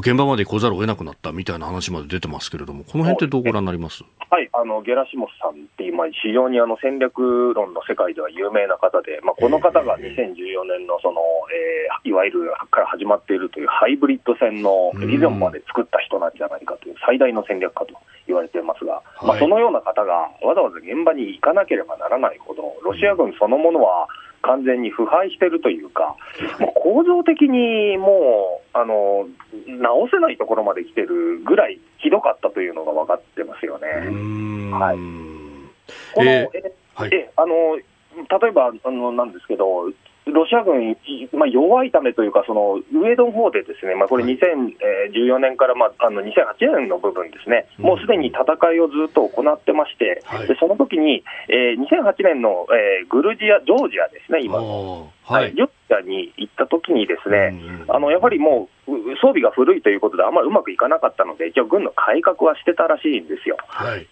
現場まで来ざるを得なくなったみたいな話まで出てますけれども、この辺ってどうご覧になります？はい、あのゲラシモフさんっていう、まあ、非常にあの戦略論の世界では有名な方で、まあ、この方が2014年のその、えー、いわゆるから始まっているというハイブリッド戦の以前まで作った人なんじゃないかという最大の戦略家と言われていますが、まあ、そのような方がわざわざ現場に行かなければならないほど、ロシア軍そのものは完全に腐敗しているというか、もう構造的にもうあの直せないところまで来てるぐらいひどかったというのが分かってますよね。はい、この、えーはい、えあの例えばあのなんですけど、ロシア軍、まあ、弱いためというか、その上の方で、ですね、まあ、これ、2014年から、まあ、あの2008年の部分ですね、もうすでに戦いをずっと行ってまして、はい、でその時に、えー、2008年の、えー、グルジア、ジョージアですね、今。の。はい、ジョージアに行った時にですね、あのやはりもう装備が古いということで、あんまりうまくいかなかったので、一応、軍の改革はしてたらしいんですよ。はい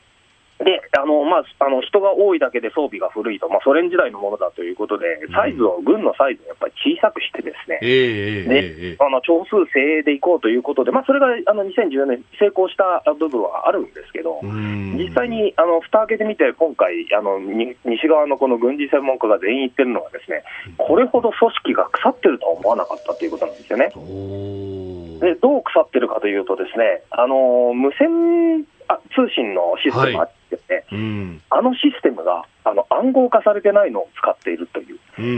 であのまあ、あの人が多いだけで装備が古いと、まあ、ソ連時代のものだということで、サイズを、うん、軍のサイズをやっぱり小さくして、ですね、えー、であの長数精鋭でいこうということで、まあ、それがあの2014年、成功した部分はあるんですけど、実際にあの蓋開けてみて、今回あの、西側のこの軍事専門家が全員言ってるのは、ですねこれほど組織が腐ってるとは思わなかったということなんですよね。でどう腐ってるかというと、ですねあの無線通信のシステムあってね、はいうん、あのシステムがあの暗号化されてないのを使っているという、うんう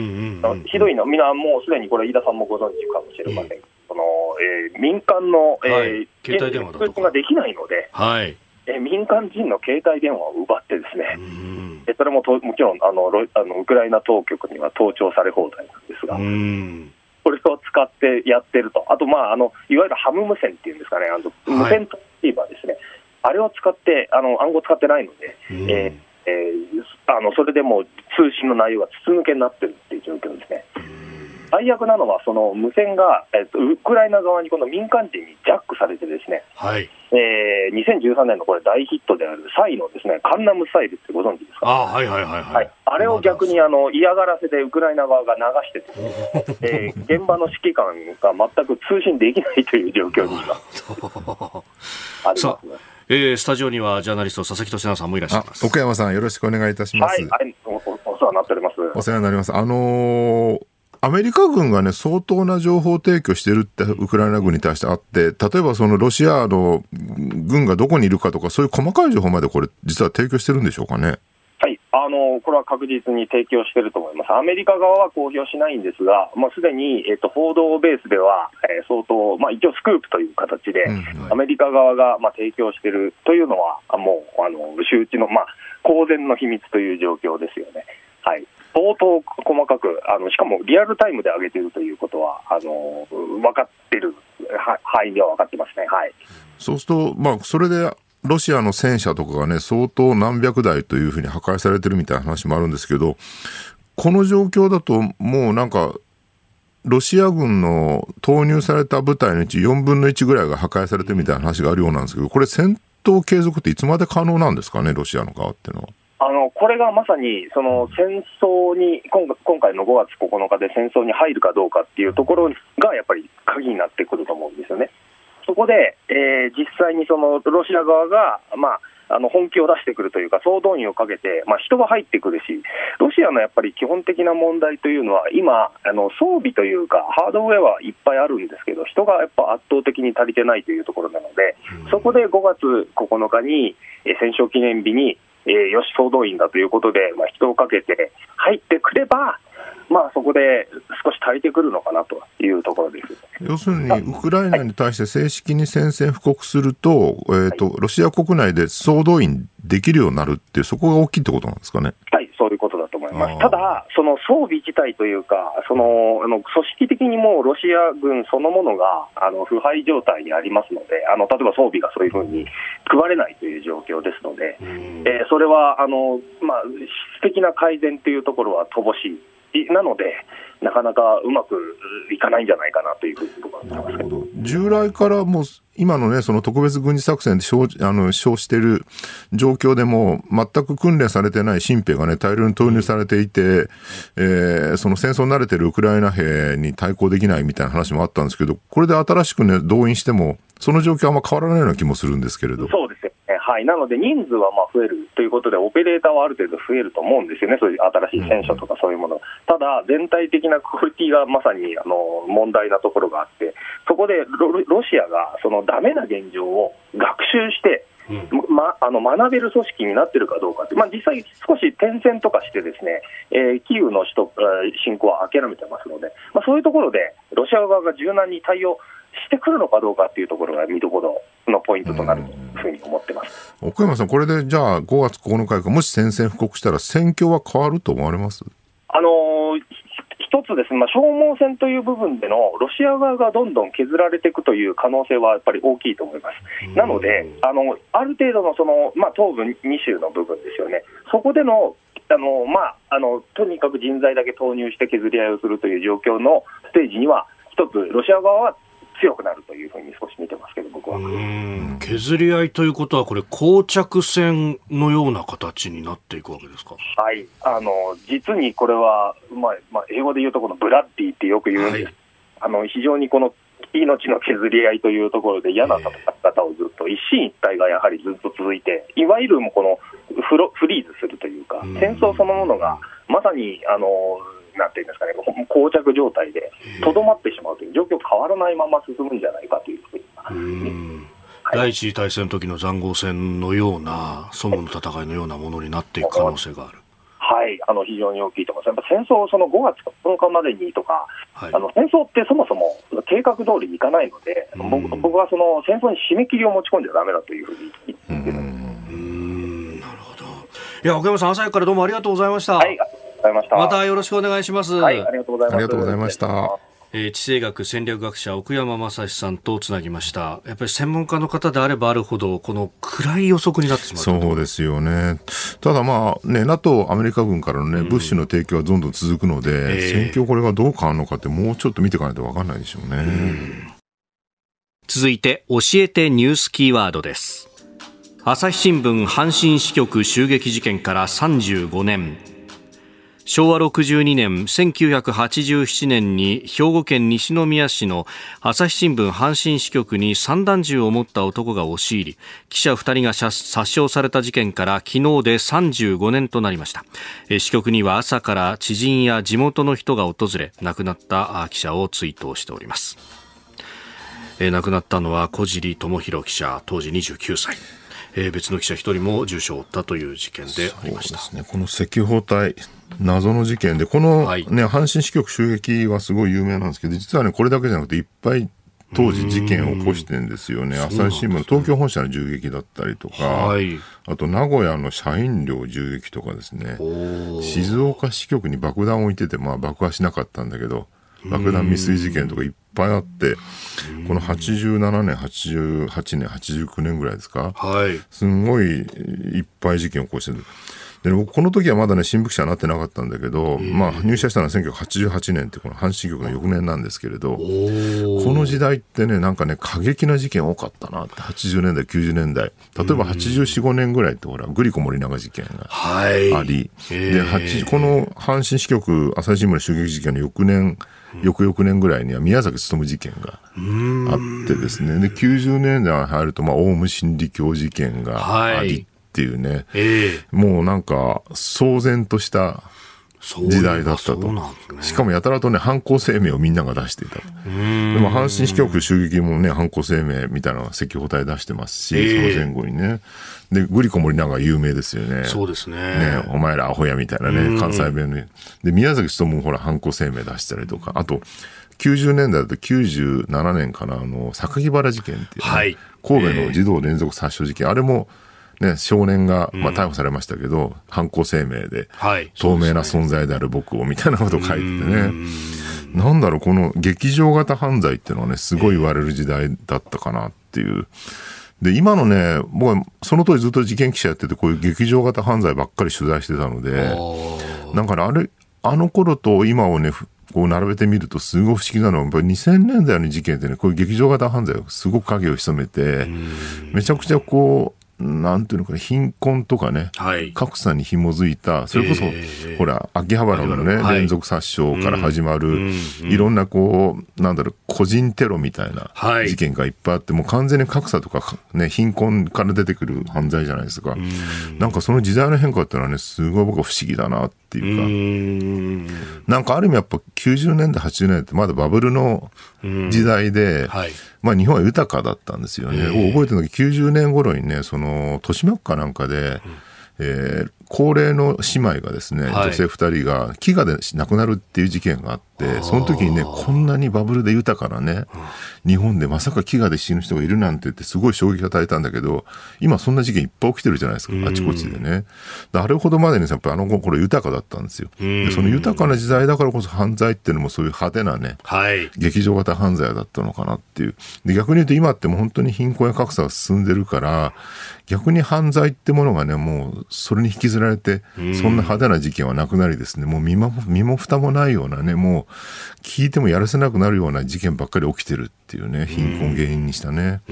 んうん、ひどいの、みんな。もうすでにこれ、飯田さんもご存知かもしれません、えー、そのえー、民間の、えー、はい、携帯電話だとか。ができないので、はい。えー、民間人の携帯電話を奪ってですね、うん、それもともちろんあのロあのウクライナ当局には盗聴され放題なんですが。うん。これを使ってやってると、あと、まあ、あのいわゆるハム無線っていうんですかね、あの無線トあれを使って、あの暗号使ってないので、うん、えー、えー、あのそれでも通信の内容が筒抜けになってるっていう状況ですね。最悪なのは、その無線が、えっと、ウクライナ側にこの民間人にジャックされて、ですね、はい。えー、2013年のこれ、大ヒットであるサイのですねカンナムサイルってご存知ですか、あ,、はいはいはいはい、あれを逆にあの嫌がらせでウクライナ側が流してて、ね、えー、現場の指揮官が全く通信できないという状況に今、<laughs> ありますね。えー、スタジオにはジャーナリスト佐々木俊直さんもいらっしゃいます。奥山さんよろしくお願いいたします、はい、おお世話になっております。お世話になります。あのーアメリカ軍がね、相当な情報提供してるってウクライナ軍に対してあって、例えばそのロシアの軍がどこにいるかとか、そういう細かい情報までこれ、実は提供してるんでしょうかね。はい、あのこれは確実に提供していると思います、アメリカ側は公表しないんですが、もうすでに、えっと、報道ベースでは、えー、相当、まあ、一応スクープという形で、アメリカ側が、まあ、提供しているというのは、もうあの周知の、まあ、公然の秘密という状況ですよね。はい。相当細かくあの、しかもリアルタイムで上げているということは、あの分かってる範囲では分かってますね、はい、そうすると、まあ、それでロシアの戦車とかがね、相当何百台というふうに破壊されてるみたいな話もあるんですけど、この状況だと、もうなんか、ロシア軍の投入された部隊のうち4分の1ぐらいが破壊されてるみたいな話があるようなんですけど、これ、戦闘継続っていつまで可能なんですかね、ロシアの側っていうのは。あのこれがまさにその戦争に今、回の5月9日で戦争に入るかどうかっていうところがやっぱり鍵になってくると思うんですよね。そこで、えー、実際にそのロシア側が、まあ、あの本気を出してくるというか、総動員をかけて、まあ、人が入ってくるし、ロシアのやっぱり基本的な問題というのは、今、あの装備というか、ハードウェアはいっぱいあるんですけど、人がやっぱ圧倒的に足りてないというところなので、そこで5月9日に、戦勝記念日に、えー、よし、総動員だということで、まあ、人をかけて入ってくれば、まあ、そこで少し足りてくるのかなというところです要するに、ウクライナに対して正式に宣戦布告すると、はい、えーと、ロシア国内で総動員できるようになるっていう、そこが大きいってことなんですかね。はい、そういうことだと思います。ただ、その装備自体というか、そのあの組織的にもロシア軍そのものがあの腐敗状態にありますので、あの例えば装備がそういうふうに配れないという状況ですので、えー、それはあの、まあ、質的な改善というところは乏しい。なので、なかなかうまくいかないんじゃないかなというふうに僕は思います。従来からもう今のね、その特別軍事作戦で称あの称している状況でも、全く訓練されてない新兵がね、大量に投入されていて、えー、その戦争に慣れてるウクライナ兵に対抗できないみたいな話もあったんですけど、これで新しくね、動員しても、その状況はあんま変わらないような気もするんですけれど。そうはい、なので人数はまあ増えるということで、オペレーターはある程度増えると思うんですよね、そういう新しい戦車とかそういうもの、ただ、全体的なクオリティがまさにあの問題なところがあって、そこでロロシアがそのダメな現状を学習して、ま、あの学べる組織になっているかどうかって、まあ、実際、少し転戦とかして、ですね、えー、キーウの首都、侵攻は諦めてますので、まあ、そういうところで、ロシア側が柔軟に対応してくるのかどうかっていうところが見どころのポイントとなるというふうに思ってます。奥山さん、これでじゃあ5月9日か、もし宣戦布告したら、戦況は変わると思われます？あのー一つですね、まあ、消耗戦という部分でのロシア側がどんどん削られていくという可能性はやっぱり大きいと思います。なので、あのある程度のその、まあ、東部2州の部分ですよね、そこでのあの、まあ、あのとにかく人材だけ投入して削り合いをするという状況のステージには、一つ、ロシア側は強くなるというふうに少し見てますけど、僕は。削り合いということは、これ、膠着戦のような形になっていくわけですか？はい、あの実にこれは、まあまあ、英語で言うと、このブラッディってよく言うんです、はい、あの非常にこの命の削り合いというところで嫌な戦い方をずっと一進一退がやはりずっと続いて、いわゆるもこのフロフリーズするというか、戦争そのものがまさにあのなんていうんですかね、膠着状態でとどまってしまうという状況変わらないまま進むんじゃないかというふうに。第一次大戦の時の塹壕戦のような、ソムの戦いのようなものになっていく可能性がある。はい、あの非常に大きいと思います。やっぱ戦争その5月9日までにとか、はい、あの戦争ってそもそも計画通りにいかないので、僕僕はその戦争に締め切りを持ち込んじゃだめだというふうに言ってるんなるほど。いや、奥山さん、朝からどうもありがとうございました。はいざいました。またよろしくお願いします。はい、ありがとうございます。ありがとうございました。えー、地政学戦略学者奥山正史さんとつなぎましたやっぱり専門家の方であればあるほどこの暗い予測になってしまうそうですよねただまあね NATO アメリカ軍からのね、うん、物資の提供はどんどん続くので、えー、戦況これがどう変わるのかってもうちょっと見ていかないと分かんないでしょうね、うん、続いて教えてニュースキーワードです朝日新聞阪神支局襲撃事件から35年昭和62年1987年に兵庫県西宮市の朝日新聞阪神支局に散弾銃を持った男が押し入り記者2人が殺傷された事件から昨日で35年となりました。支局には朝から知人や地元の人が訪れ亡くなった記者を追悼しております。亡くなったのは小尻智弘記者当時29歳、別の記者1人も重傷を負ったという事件でありました、ね、この赤報隊謎の事件でこの、ね、はい、阪神支局襲撃はすごい有名なんですけど実はねこれだけじゃなくていっぱい当時事件を起こしてるんですよね。朝日新聞の東京本社の銃撃だったりとか、はい、あと名古屋の社員寮銃撃とかですね、静岡支局に爆弾を置いてて、まあ爆破しなかったんだけど、爆弾未遂事件とかいっぱいあって、この87年、88年、89年ぐらいですか、はい、すごいいっぱい事件を起こしてる。で僕この時はまだね新聞記者になってなかったんだけど、まあ、入社したのは1988年ってこの阪神局の翌年なんですけれどこの時代ってねなんかね過激な事件多かったなって80年代90年代。例えば8485年ぐらいってほらグリコ森永事件があり、はい、でこの阪神支局朝日新聞の襲撃事件の翌年翌々年ぐらいには宮崎勤事件があってですね。で90年代に入ると、まあ、オウム真理教事件があり、はいっていうね、えー、もうなんか騒然とした時代だったと、ね、しかもやたらとね犯行声明をみんなが出していたと。でも阪神支局襲撃もね犯行声明みたいな赤報隊出してますし、えー、その前後にね。でグリコ森永有名ですよね。そうですね。ねお前らアホやみたいなね関西弁でで宮崎勤もほら犯行声明出したりとか。あと90年代だと97年かなあの榊原事件っていう、ね、はい、神戸の児童連続殺傷事件、あれもね、少年が、まあ、逮捕されましたけど、うん、犯行声明で、はい、透明な存在である僕をみたいなことを書いててね。なんだろう、この劇場型犯罪っていうのはね、すごい言われる時代だったかなっていう。で、今のね、僕はその当時ずっと事件記者やってて、こういう劇場型犯罪ばっかり取材してたので、なんかね、あれ、あの頃と今をね、こう並べてみるとすごい不思議なのは、やっぱり2000年代の事件ってね、こういう劇場型犯罪をすごく影を潜めて、めちゃくちゃこう、なんていうのかな、貧困とかね、はい、格差に紐づいた、それこそ、えー、ほら、秋葉原のね、はい、連続殺傷から始まる、うんいろんなこう、なんだろう、個人テロみたいな事件がいっぱいあって、もう完全に格差とか、ね、貧困から出てくる犯罪じゃないですか。うん、なんかその時代の変化っていうのはね、すごい僕は不思議だなっていうか、うなんかある意味やっぱ90年代、80年代ってまだバブルの時代で、はい。まあ日本は豊かだったんですよね。覚えてるのが90年頃にね、その、豊島区かなんかで、うん。えー、高齢の姉妹がですね、女性2人が飢餓で亡くなるっていう事件があって、その時にね、こんなにバブルで豊かなね、日本でまさか飢餓で死ぬ人がいるなんて言ってすごい衝撃を与えたんだけど、今そんな事件いっぱい起きてるじゃないですか、あちこちでね。あれほどまでにやっぱあの頃豊かだったんですよ。で、その豊かな時代だからこそ犯罪っていうのもそういう派手なね、はい、劇場型犯罪だったのかなっていう。で、逆に言うと今ってもう本当に貧困や格差が進んでるから、逆に犯罪ってものがね、もうそれに引きずられて、そんな派手な事件はなくなりですね、もう身も身も蓋もないようなね、もう聞いてもやらせなくなるような事件ばっかり起きてるっていうね、貧困原因にしたね。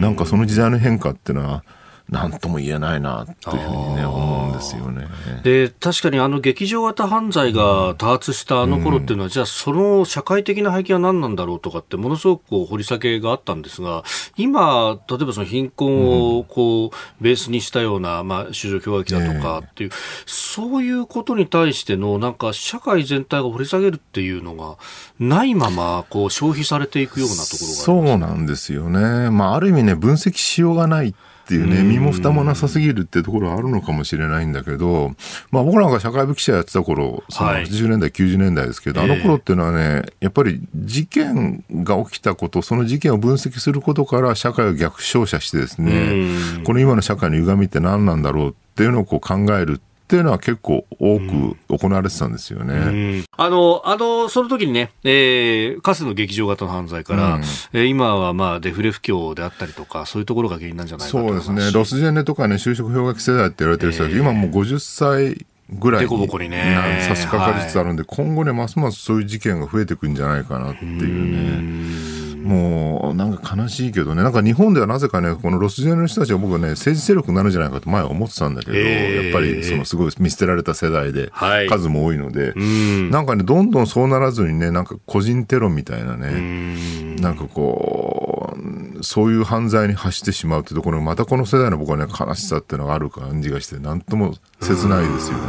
なんかその時代の変化っていうのは、なんとも言えないなというふうにね、思うんですよね。で、確かにあの劇場型犯罪が多発したあの頃っていうのは、うん、じゃあその社会的な背景は何なんだろうとかって、ものすごくこう掘り下げがあったんですが、今、例えばその貧困をこう、ベースにしたような、まあ、市場氷河期だとかっていう、そういうことに対しての、なんか社会全体が掘り下げるっていうのが、ないまま、こう、消費されていくようなところがそうなんですよね。まあ、ある意味ね、分析しようがないっていうね、身も蓋もなさすぎるっていうところはあるのかもしれないんだけど、まあ僕なんか社会部記者やってた頃、その80年代、90年代ですけど、あの頃っていうのはね、やっぱり事件が起きたこと、その事件を分析することから社会を逆照射してですね、この今の社会の歪みって何なんだろうっていうのをこう考えるっていうのは結構多く行われてたんですよね。うん、あの、あの、その時にね、えー、かつの劇場型の犯罪から、うん、えー、今はまあデフレ不況であったりとか、そういうところが原因なんじゃないかそうですね。ロスジェネとかね、就職氷河期世代って言われてる人たち、えー、今もう50歳ぐらいに、ね、差し掛かりつつあるんで、はい、今後ね、ますますそういう事件が増えていくんじゃないかなっていうね。もうなんか悲しいけどね、なんか日本ではなぜかね、このロスジェネの人たちは僕はね、政治勢力になるんじゃないかと前は思ってたんだけど、えー、やっぱりそのすごい見捨てられた世代で、数も多いので、はい、なんかね、どんどんそうならずにね、なんか個人テロみたいなね、なんかこう、そういう犯罪に走ってしまうっていうところまたこの世代の僕はね、悲しさっていうのがある感じがして、なんとも切ないですよね。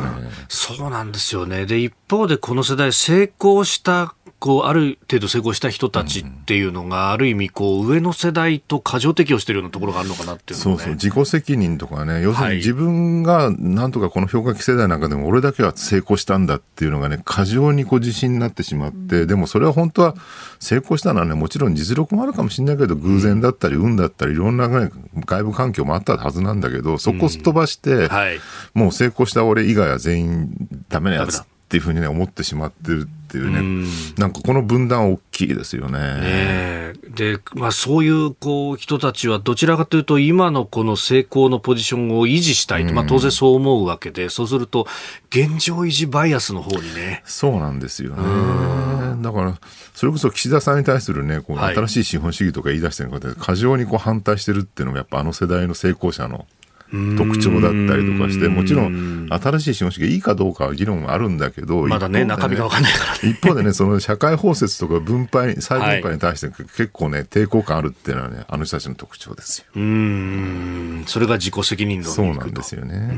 そうなんですよね。で、一方でこの世代成功したこうある程度成功した人たちっていうのが、ある意味こう上の世代と過剰適応しているようなところがあるのかなっていう、ね、そうそう。自己責任とかね。要するに自分がなんとかこの氷河期世代なんかでも俺だけは成功したんだっていうのがね過剰にこう自信になってしまって、でもそれは本当は成功したのはねもちろん実力もあるかもしれないけど偶然だったり運だったりいろんな、ね、外部環境もあったはずなんだけどそこをすっ飛ばして、はい、もう成功した俺以外は全員ダメなやつ。っていうふうにね、思ってしまってるっていうね、うなんかこの分断大きいですよね。ねで、まあそういうこう人たちはどちらかというと今のこの成功のポジションを維持したいと、まあ当然そう思うわけで、そうすると現状維持バイアスの方にね。そうなんですよね。だから、それこそ岸田さんに対するね、こう新しい資本主義とか言い出してるので、過剰にこう反対してるっていうのがやっぱあの世代の成功者の特徴だったりとかして、もちろん新しい資本主義がいいかどうかは議論はあるんだけど、まだね、ね中身が分かんないからね。一方でね、その社会包摂とか分配、再分配に対して結構ね、抵抗感あるっていうのはね、あの人たちの特徴ですよ。うん、それが自己責任論そうなんですよね。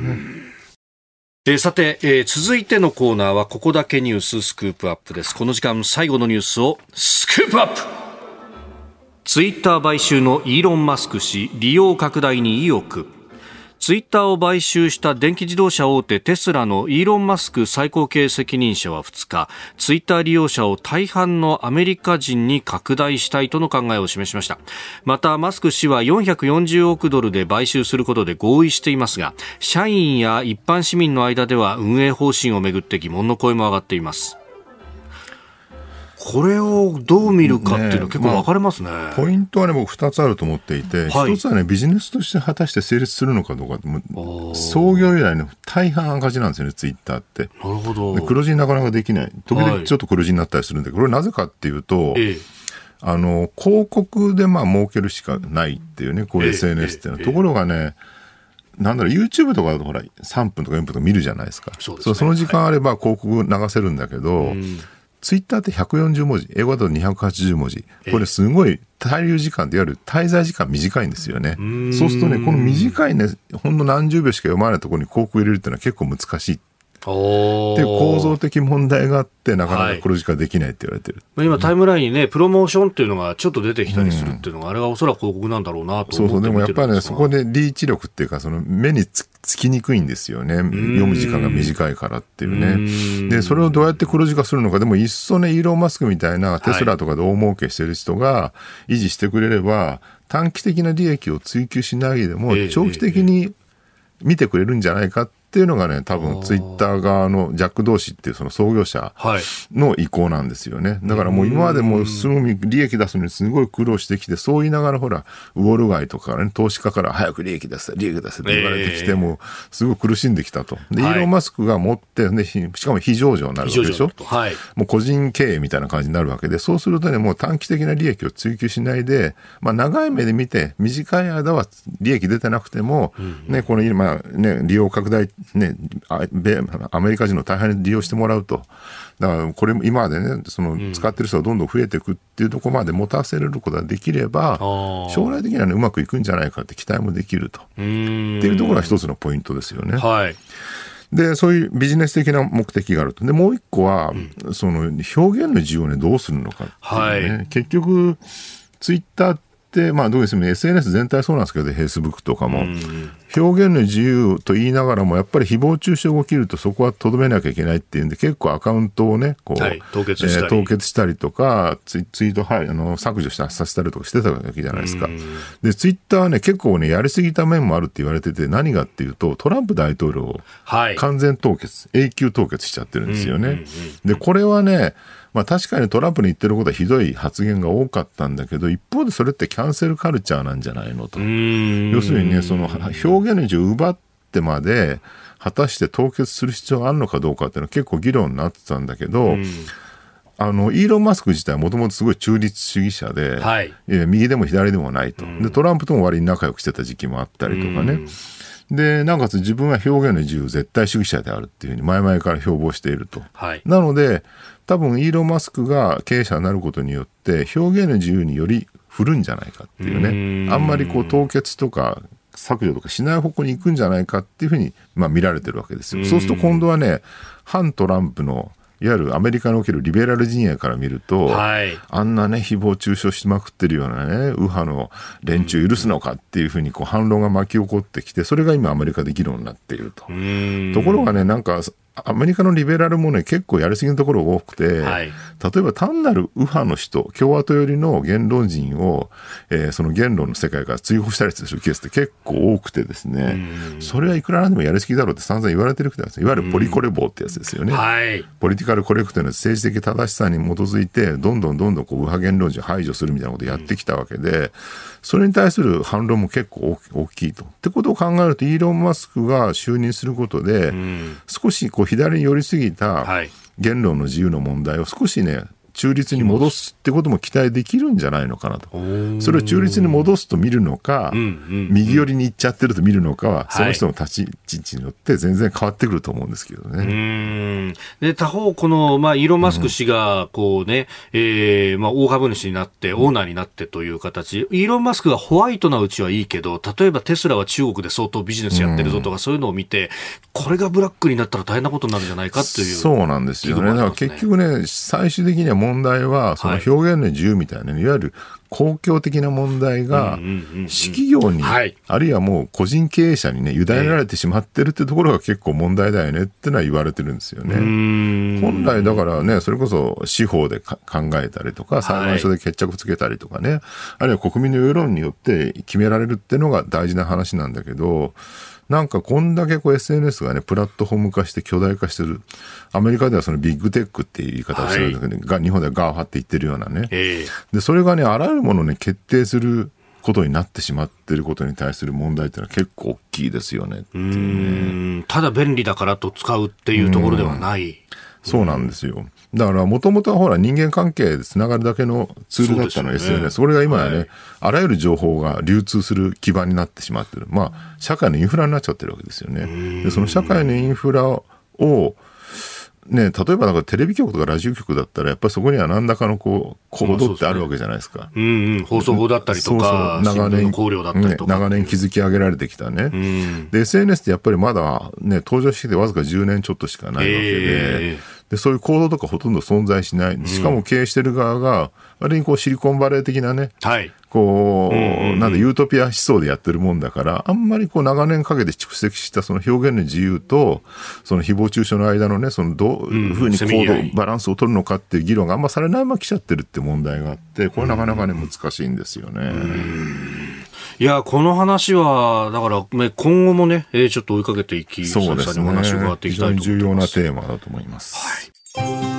えー、さて、えー、続いてのコーナーはここだけニューススクープアップです。この時間最後のニュースをスクープアップツイッター買収のイーロン・マスク氏、利用拡大に意欲。ツイッターを買収した電気自動車大手テスラのイーロン・マスク最高経営責任者は2日、ツイッター利用者を大半のアメリカ人に拡大したいとの考えを示しました。また、マスク氏は440億ドルで買収することで合意していますが、社員や一般市民の間では運営方針をめぐって疑問の声も上がっています。これをどう見るかっていうのは結構分かれますね、まあ、ポイントはね、僕2つあると思っていて、はい、1つはね、ビジネスとして果たして成立するのかどうか、創業以来の大半赤字なんですよね、ツイッターって。なるほど。黒字なかなかできない。時々ちょっと黒字になったりするんで、これなぜかっていうと、ええ。あの、広告でまあ儲けるしかないっていうね、こう SNS っていうの。は。ところがね、なんだろう、YouTube とかだとほら、3分とか4分とか見るじゃないですか。そう、ね、その時間あれば広告流せるんだけど、はいツイッターって140文字、英語だと280文字。これすごい滞留時間っていわゆる滞在時間短いんですよね。そうするとね、この短いね、ほんの何十秒しか読まないところに広告入れるっていうのは結構難しい。っていう構造的問題があって、なかなか黒字化できないって言われてる。はい、今、タイムラインにね、プロモーションっていうのがちょっと出てきたりするっていうのが、うん、あれがおそらく広告なんだろうなとそうそう、でもやっぱりね、そこでリーチ力っていうか、その目につつきにくいんですよね。読む時間が短いからっていうね。で、それをどうやって黒字化するのか、でもいっそね、イーロン・マスクみたいなテスラとかで大儲けしてる人が維持してくれれば、短期的な利益を追求しないでも、長期的に見てくれるんじゃないかっっていうのがね、多分ツイッター側のジャック同士っていうその創業者の意向なんですよね。だからもう今までもすぐ利益出すのにすごい苦労してきて、そう言いながらほら、ウォール街とかね、投資家から早く利益出せ、利益出せって言われてきて、もすごい苦しんできたと。で、イーロン・マスクが持って、ね、しかも非上場になるわけでしょ？はい、もう個人経営みたいな感じになるわけで、そうするとね、もう短期的な利益を追求しないで、まあ長い目で見て、短い間は利益出てなくても、ね、この今ね、利用拡大ね、アメリカ人の大半に利用してもらうと。だからこれ今までね、その使ってる人がどんどん増えていくっていうところまで持たせれることができれば、将来的にはね、うまくいくんじゃないかって期待もできると。っていうところが一つのポイントですよね。はい。で、そういうビジネス的な目的があると。で、もう一個は、うん、その表現の自由をね、どうするのかっていうね。はい、結局、ツイッターって、まあ、どうですね、SNS 全体そうなんですけど、フェイスブックとかも、表現の自由と言いながらも、やっぱり誹謗中傷が起きると、そこはとどめなきゃいけないっていうんで、結構アカウントをね、こう、はい、凍結したり,、えー、凍結したりとか、ツイツイート、はい、あの削除したさせたりとかしてたわけじゃないですか。で、ツイッターはね、結構ね、やりすぎた面もあるって言われてて、何がっていうと、トランプ大統領を完全凍結、はい、永久凍結しちゃってるんですよね。で、これはね、まあ、確かにトランプに言ってることはひどい発言が多かったんだけど、一方でそれってキャンセルカルチャーなんじゃないのと。要するにね、その表現の自由を奪ってまで、果たして凍結する必要があるのかどうかっていうのは結構議論になってたんだけど、あの、イーロン・マスク自体はもともとすごい中立主義者で、はい、右でも左でもないと。で、トランプとも割に仲良くしてた時期もあったりとかね。で、なおかつ自分は表現の自由絶対主義者であるっていうふうに前々から標榜していると。はい、なので、多分イーロン・マスクが経営者になることによって表現の自由により振るんじゃないかっていうね。あんまりこう凍結とか削除とかしない方向に行くんじゃないかっていうふうに、まあ、見られてるわけですよ。そうすると今度はね反トランプのいわゆるアメリカにおけるリベラル陣営から見ると、はい、あんなね、誹謗中傷しまくってるようなね、右派の連中許すのかっていうふうにこう反論が巻き起こってきて、それが今アメリカで議論になっていると。ところがね、なんか、アメリカのリベラルもね、結構やりすぎのところが多くて、はい、例えば単なる右派の人、共和党寄りの言論人を、えー、その言論の世界から追放したりするケースって結構多くてですね、それはいくらなんでもやりすぎだろうって散々言われてるくていわゆるポリコレ棒ってやつですよね。はい、ポリティカルコレクトの政治的正しさに基づいて、どんどんどんどんこう右派言論人を排除するみたいなことをやってきたわけで、それに対する反論も結構大きいと。ってことを考えると、イーロン・マスクが就任することで、少しこう左に寄りすぎた言論の自由の問題を少しね、中立に戻すってことも期待できるんじゃないのかなと。それを中立に戻すと見るのか、右寄りに行っちゃってると見るのかは、その人の立ち位置によって全然変わってくると思うんですけどね。で、他方、この、まあ、イーロン・マスク氏が、こうね、うん、えー、まあ、大株主になって、オーナーになってという形、イーロン・マスクがホワイトなうちはいいけど、例えばテスラは中国で相当ビジネスやってるぞとか、そういうのを見て、これがブラックになったら大変なことになるんじゃないかっていう、そうなんですよね。だから結局ね、最終的には問題は、その表現の自由みたいな、ね、いわゆる公共的な問題が、私企業に、あるいはもう個人経営者にね、委ねられてしまってるってところが結構問題だよねってのは言われてるんですよね。本来だからね、それこそ司法で考えたりとか、裁判所で決着つけたりとかね、あるいは国民の世論によって決められるっていうのが大事な話なんだけど、なんかこんだけこう SNS がね、プラットフォーム化して巨大化してる。アメリカではその Big Tech っていう言い方をするんだけど、はい、日本では GAFA って言ってるようなね。えー、で、それがね、あらゆるものをね、決定することになってしまっていることに対する問題っていうのは結構大きいですよね、ね、ただ便利だからと使うっていうところではない。そうなんですよ。だから、もともとはほら、人間関係でつながるだけのツールだったの、ね、SNS。それが今はね、はい、あらゆる情報が流通する基盤になってしまってる。まあ、社会のインフラになっちゃってるわけですよね。で、その社会のインフラを、ね、例えばなんかテレビ局とかラジオ局だったら、やっぱりそこには何らかのこう、コードってあるわけじゃないですか。うんうん、放送法だったりとか、そうそう。長年、ね、長年築き上げられてきたね。うん、で、SNS ってやっぱりまだね、登場してきてわずか10年ちょっとしかないわけで、えーで、そういう行動とかほとんど存在しない。しかも経営してる側が、割にこうシリコンバレー的なね、はい、こう、なんでユートピア思想でやってるもんだから、あんまりこう長年かけて蓄積したその表現の自由と、その誹謗中傷の間のね、そのどういうふうに行動、バランスを取るのかっていう議論があんまされないまま来ちゃってるって問題があって、これなかなかね、難しいんですよね。いや、この話は、だから、今後もね、えー、ちょっと追いかけていき、そうですね。お話伺っていきたいと思います。非常に重要なテーマだと思います。はい。